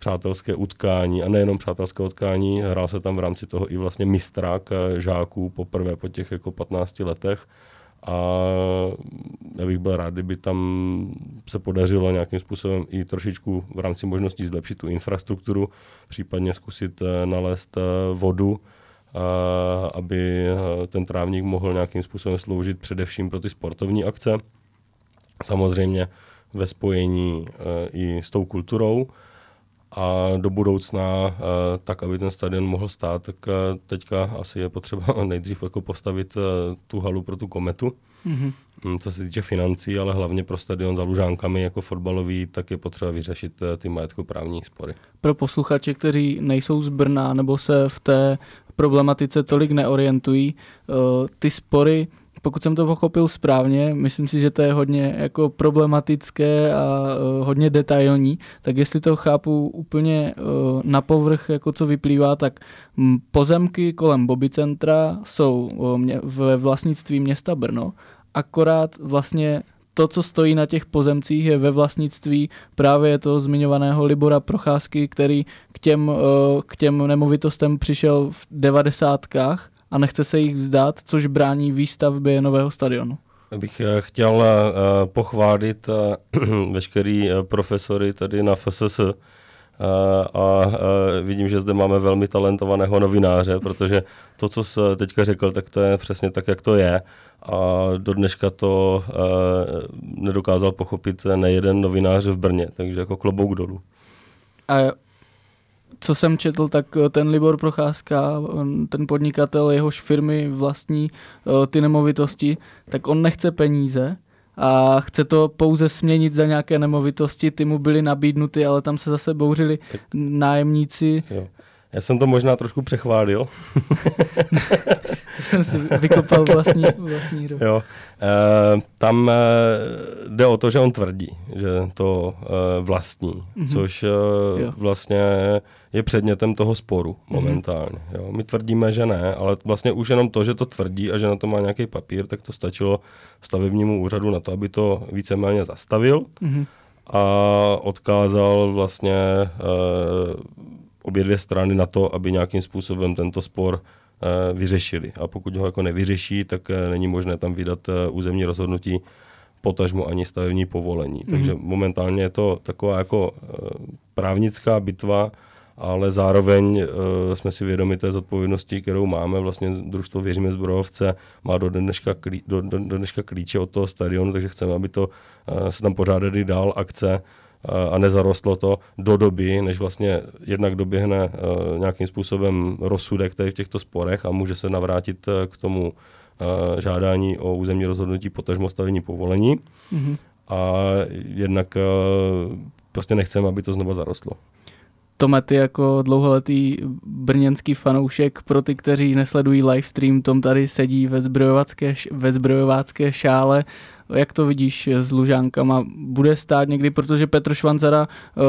přátelské utkání a nejenom přátelské utkání, hrál se tam v rámci toho i vlastně mistrák eh, žáků poprvé po těch jako 15 letech a já bych byl rád, kdyby tam se podařilo nějakým způsobem i trošičku v rámci možností zlepšit tu infrastrukturu, případně zkusit eh, nalézt eh, vodu, aby ten trávník mohl nějakým způsobem sloužit především pro ty sportovní akce. Samozřejmě ve spojení i s tou kulturou, a do budoucna, tak aby ten stadion mohl stát, tak teďka asi je potřeba nejdřív jako postavit tu halu pro tu kometu, mm-hmm. co se týče financí, ale hlavně pro stadion za Lužánkami jako fotbalový, tak je potřeba vyřešit ty majetkoprávní spory. Pro posluchače, kteří nejsou z Brna nebo se v té problematice tolik neorientují, ty spory pokud jsem to pochopil správně, myslím si, že to je hodně jako problematické a uh, hodně detailní, tak jestli to chápu úplně uh, na povrch, jako co vyplývá, tak m, pozemky kolem Bobby centra jsou uh, ve vlastnictví města Brno, akorát vlastně to, co stojí na těch pozemcích, je ve vlastnictví právě toho zmiňovaného Libora Procházky, který k těm, k těm nemovitostem přišel v devadesátkách a nechce se jich vzdát, což brání výstavbě nového stadionu. Bych eh, chtěl eh, pochválit eh, veškerý profesory tady na FSS, a vidím, že zde máme velmi talentovaného novináře, protože to, co jsi teďka řekl, tak to je přesně tak, jak to je. A do dneška to nedokázal pochopit nejeden novinář v Brně, takže jako klobouk dolů. A co jsem četl, tak eh, ten Libor Procházka, ten podnikatel, jehož firmy vlastní eh, ty nemovitosti, tak on nechce peníze a chce to pouze směnit za nějaké nemovitosti, ty mu byly nabídnuty, ale tam se zase bouřili tak. nájemníci. Jo. Já jsem to možná trošku přechválil. to jsem si vykopal vlastní, vlastní rok. Jo. E, tam e, jde o to, že on tvrdí, že to e, vlastní, mm-hmm. což vlastně je předmětem toho sporu mhm. momentálně. Mm-hmm. Jo. My tvrdíme, že ne, ale vlastně už jenom to, že to tvrdí a že na to má nějaký papír, tak to stačilo stavebnímu úřadu na to, aby to víceméně zastavil mm-hmm. a odkázal vlastně obě dvě strany na to, aby nějakým způsobem tento spor vyřešili. A pokud ho jako nevyřeší, tak e, není možné tam vydat e, územní rozhodnutí potažmo ani stavební povolení. Mm-hmm. Takže momentálně je to taková jako právnická bitva, ale zároveň uh, jsme si vědomi té zodpovědnosti, kterou máme. Vlastně družstvo Věříme zbrojovce má do dneška, klí, do, do, do dneška klíče od toho stadionu, takže chceme, aby to uh, se tam pořádali dál akce a nezarostlo to do doby, než vlastně jednak doběhne uh, nějakým způsobem rozsudek tady v těchto sporech a může se navrátit uh, k tomu uh, žádání o územní rozhodnutí potažmo stavení povolení. Mm-hmm. A jednak prostě nechceme, aby to znova zarostlo. Tome, ty jako dlouholetý brněnský fanoušek, pro ty, kteří nesledují livestream, Tom tady sedí ve, zbrojovacké, ve zbrojovácké šále. Jak to vidíš s Lužánkama? Bude stát někdy, protože Petr Švancara uh,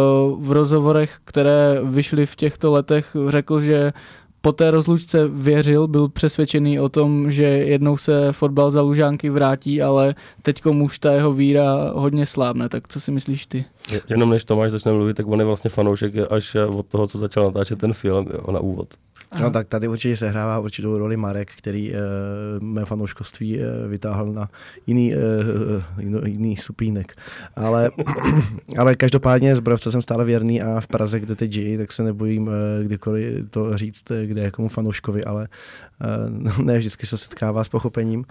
v rozhovorech, které vyšly v těchto letech, řekl, že po té rozlučce věřil, byl přesvědčený o tom, že jednou se fotbal za Lužánky vrátí, ale teď už ta jeho víra hodně slábne. Tak co si myslíš ty? Jenom než Tomáš začne mluvit, tak on je vlastně fanoušek až od toho, co začal natáčet ten film jo, na úvod. Aha. No tak tady určitě se hrává určitou roli Marek, který e, mé fanouškovství e, vytáhl na jiný, e, jiný supínek. Ale, ale každopádně zbrojovce jsem stále věrný a v Praze, kde teď žijí, tak se nebojím e, kdykoliv to říct, kde je komu fanouškovi, ale e, ne vždycky se setkává s pochopením.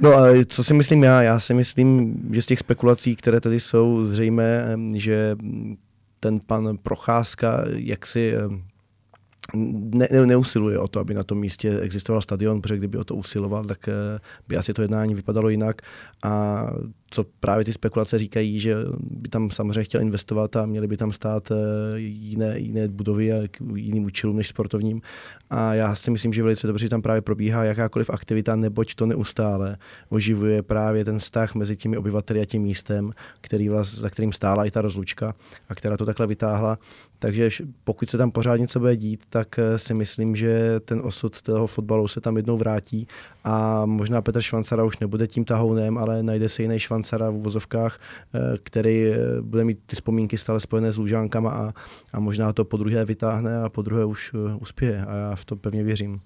No a co si myslím já? Já si myslím, že z těch spekulací, které tady jsou zřejmé, že ten pan Procházka jaksi ne, ne, neusiluje o to, aby na tom místě existoval stadion, protože kdyby o to usiloval, tak eh, by asi to jednání vypadalo jinak. A co právě ty spekulace říkají, že by tam samozřejmě chtěl investovat a měli by tam stát eh, jiné, jiné budovy a k jiným účelům než sportovním. A já si myslím, že velice dobře tam právě probíhá jakákoliv aktivita, neboť to neustále oživuje právě ten vztah mezi těmi obyvateli a tím místem, který vlast, za kterým stála i ta rozlučka a která to takhle vytáhla. Takže pokud se tam pořád něco bude dít, tak eh, si myslím, že ten osud toho fotbalu se tam jednou vrátí a možná Petr Švancara už nebude tím tahounem, ale najde se jiný Švancara v uvozovkách, eh, který eh, bude mít ty vzpomínky stále spojené s Lužánkama a, a možná to po druhé vytáhne a po druhé už uspěje a já v to pevně věřím.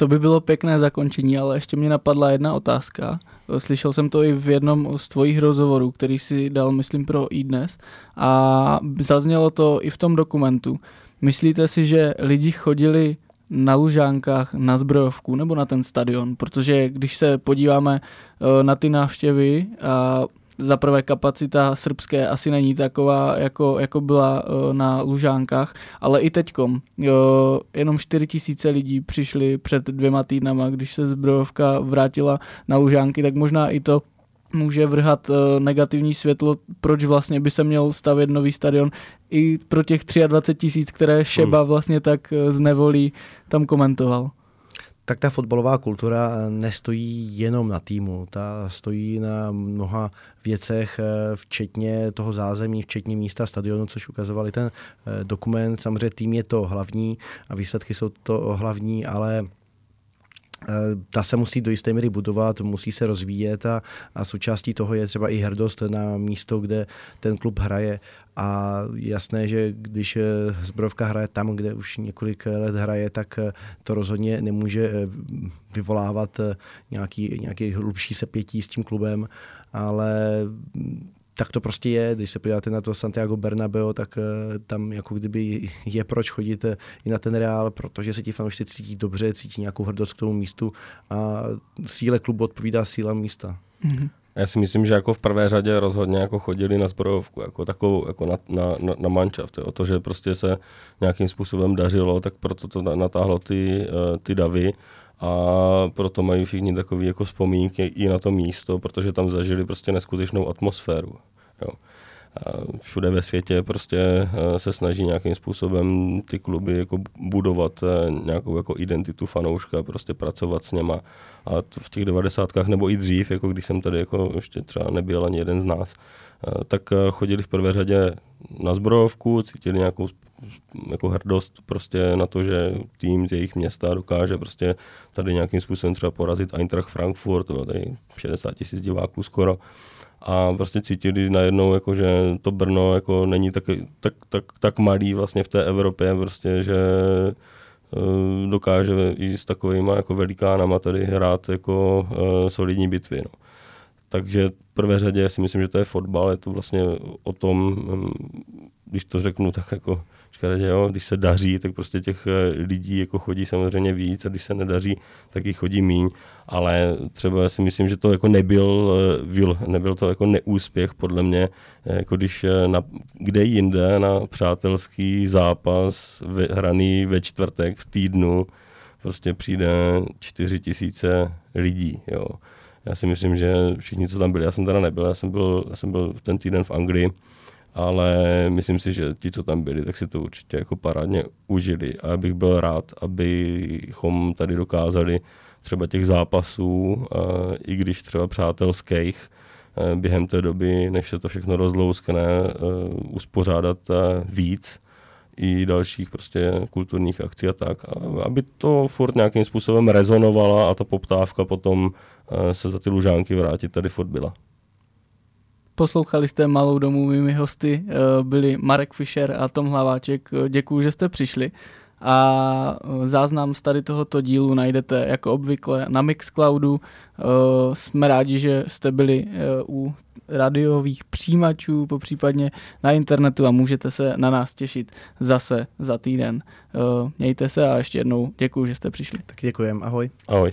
To by bylo pěkné zakončení, ale ještě mě napadla jedna otázka. Slyšel jsem to i v jednom z tvojich rozhovorů, který si dal, myslím, pro iDnes a zaznělo to i v tom dokumentu. Myslíte si, že lidi chodili na Lužánkách na zbrojovku nebo na ten stadion? Protože když se podíváme eh, na ty návštěvy a za prvé kapacita srbské asi není taková, jako, jako byla na Lužánkách, ale i teďkom. Jenom 4 tisíce lidí přišli před dvěma týdnama, když se zbrojovka vrátila na Lužánky, tak možná i to může vrhat negativní světlo, proč vlastně by se měl stavět nový stadion i pro těch 23 tisíc, které Šeba hmm. vlastně tak z nevolí tam komentoval tak ta fotbalová kultura eh, nestojí jenom na týmu, ta stojí na mnoha věcech, eh, včetně toho zázemí, včetně místa stadionu, což ukazovali ten eh, dokument. Samozřejmě tým je to hlavní a výsledky jsou to hlavní, ale ta se musí do jisté míry budovat, musí se rozvíjet a, a součástí toho je třeba i hrdost na místo, kde ten klub hraje. A jasné, že když eh, zbrojovka hraje tam, kde už několik let hraje, tak eh, to rozhodně nemůže eh, vyvolávat nějaký, nějaký hlubší sepětí s tím klubem, ale tak to prostě je. Když se podíváte na to Santiago Bernabeu, tak tam jako kdyby je proč chodit i na ten Real, protože se ti fanoušci cítí dobře, cítí nějakou hrdost k tomu místu a síle klubu odpovídá síla místa. Mm-hmm. Já si myslím, že jako v prvé řadě rozhodně jako chodili na zbrojovku, jako takovou jako na, na, na, na manšaft. O to, že prostě se nějakým způsobem dařilo, tak proto to natáhlo ty, eh, ty davy a proto mají všichni takové jako vzpomínky i na to místo, protože tam zažili prostě neskutečnou atmosféru. Jo všude ve světě prostě eh, se snaží nějakým způsobem ty kluby jako budovat eh, nějakou jako identitu fanouška, prostě pracovat s něma. A v těch devadesátkách nebo i dřív, jako když jsem tady jako ještě třeba nebyl ani jeden z nás, tak chodili v prvé řadě na zbrojovku, cítili nějakou jako hrdost prostě na to, že tým z jejich města dokáže prostě tady nějakým způsobem třeba porazit Eintracht Frankfurt, to bylo tady 60 tisíc diváků skoro a prostě cítili najednou, jako, že to Brno jako není tak, tak, tak, tak malý vlastně v té Evropě, prostě, že uh, dokáže i s takovými jako velikánama tady hrát jako solidní bitvy. No. Takže v prvé řadě si myslím, že to je fotbal, je to vlastně o tom, um, když to řeknu tak jako škaredě, jo, když se daří, tak prostě těch eh, lidí jako chodí samozřejmě víc a když se nedaří, tak jich chodí míň, ale třeba si myslím, že to jako nebyl, eh, nebyl to jako neúspěch podle mě, eh, jako když na, kde jinde na přátelský zápas ve, hraný ve čtvrtek v týdnu prostě přijde čtyři tisíce lidí, jo. Já si myslím, že všichni, co tam byli, já jsem teda nebyl, já jsem byl, já jsem byl ten týden v Anglii, ale myslím si, že ti, co tam byli, tak si to určitě jako parádně užili. A bych byl rád, abychom tady dokázali třeba těch zápasů, i když třeba přátelských, během té doby, než se to všechno rozlouskne, uspořádat víc i dalších prostě kulturních akcí a tak, aby to furt nějakým způsobem rezonovala a ta poptávka potom se za ty lužánky vrátit tady furt byla. Poslouchali jste Malou domů, mými hosty eh, byli Marek Fischer a Tom Hlaváček. Děkuji, že jste přišli. A eh, záznam z tady tohoto dílu najdete jako obvykle na Mixcloudu. Eh, jsme rádi, že jste byli u radiových přijímačů, popřípadně na internetu a můžete se na nás těšit zase za týden. Mějte se a ještě jednou děkuji, že jste přišli. Tak děkujem, ahoj. Ahoj.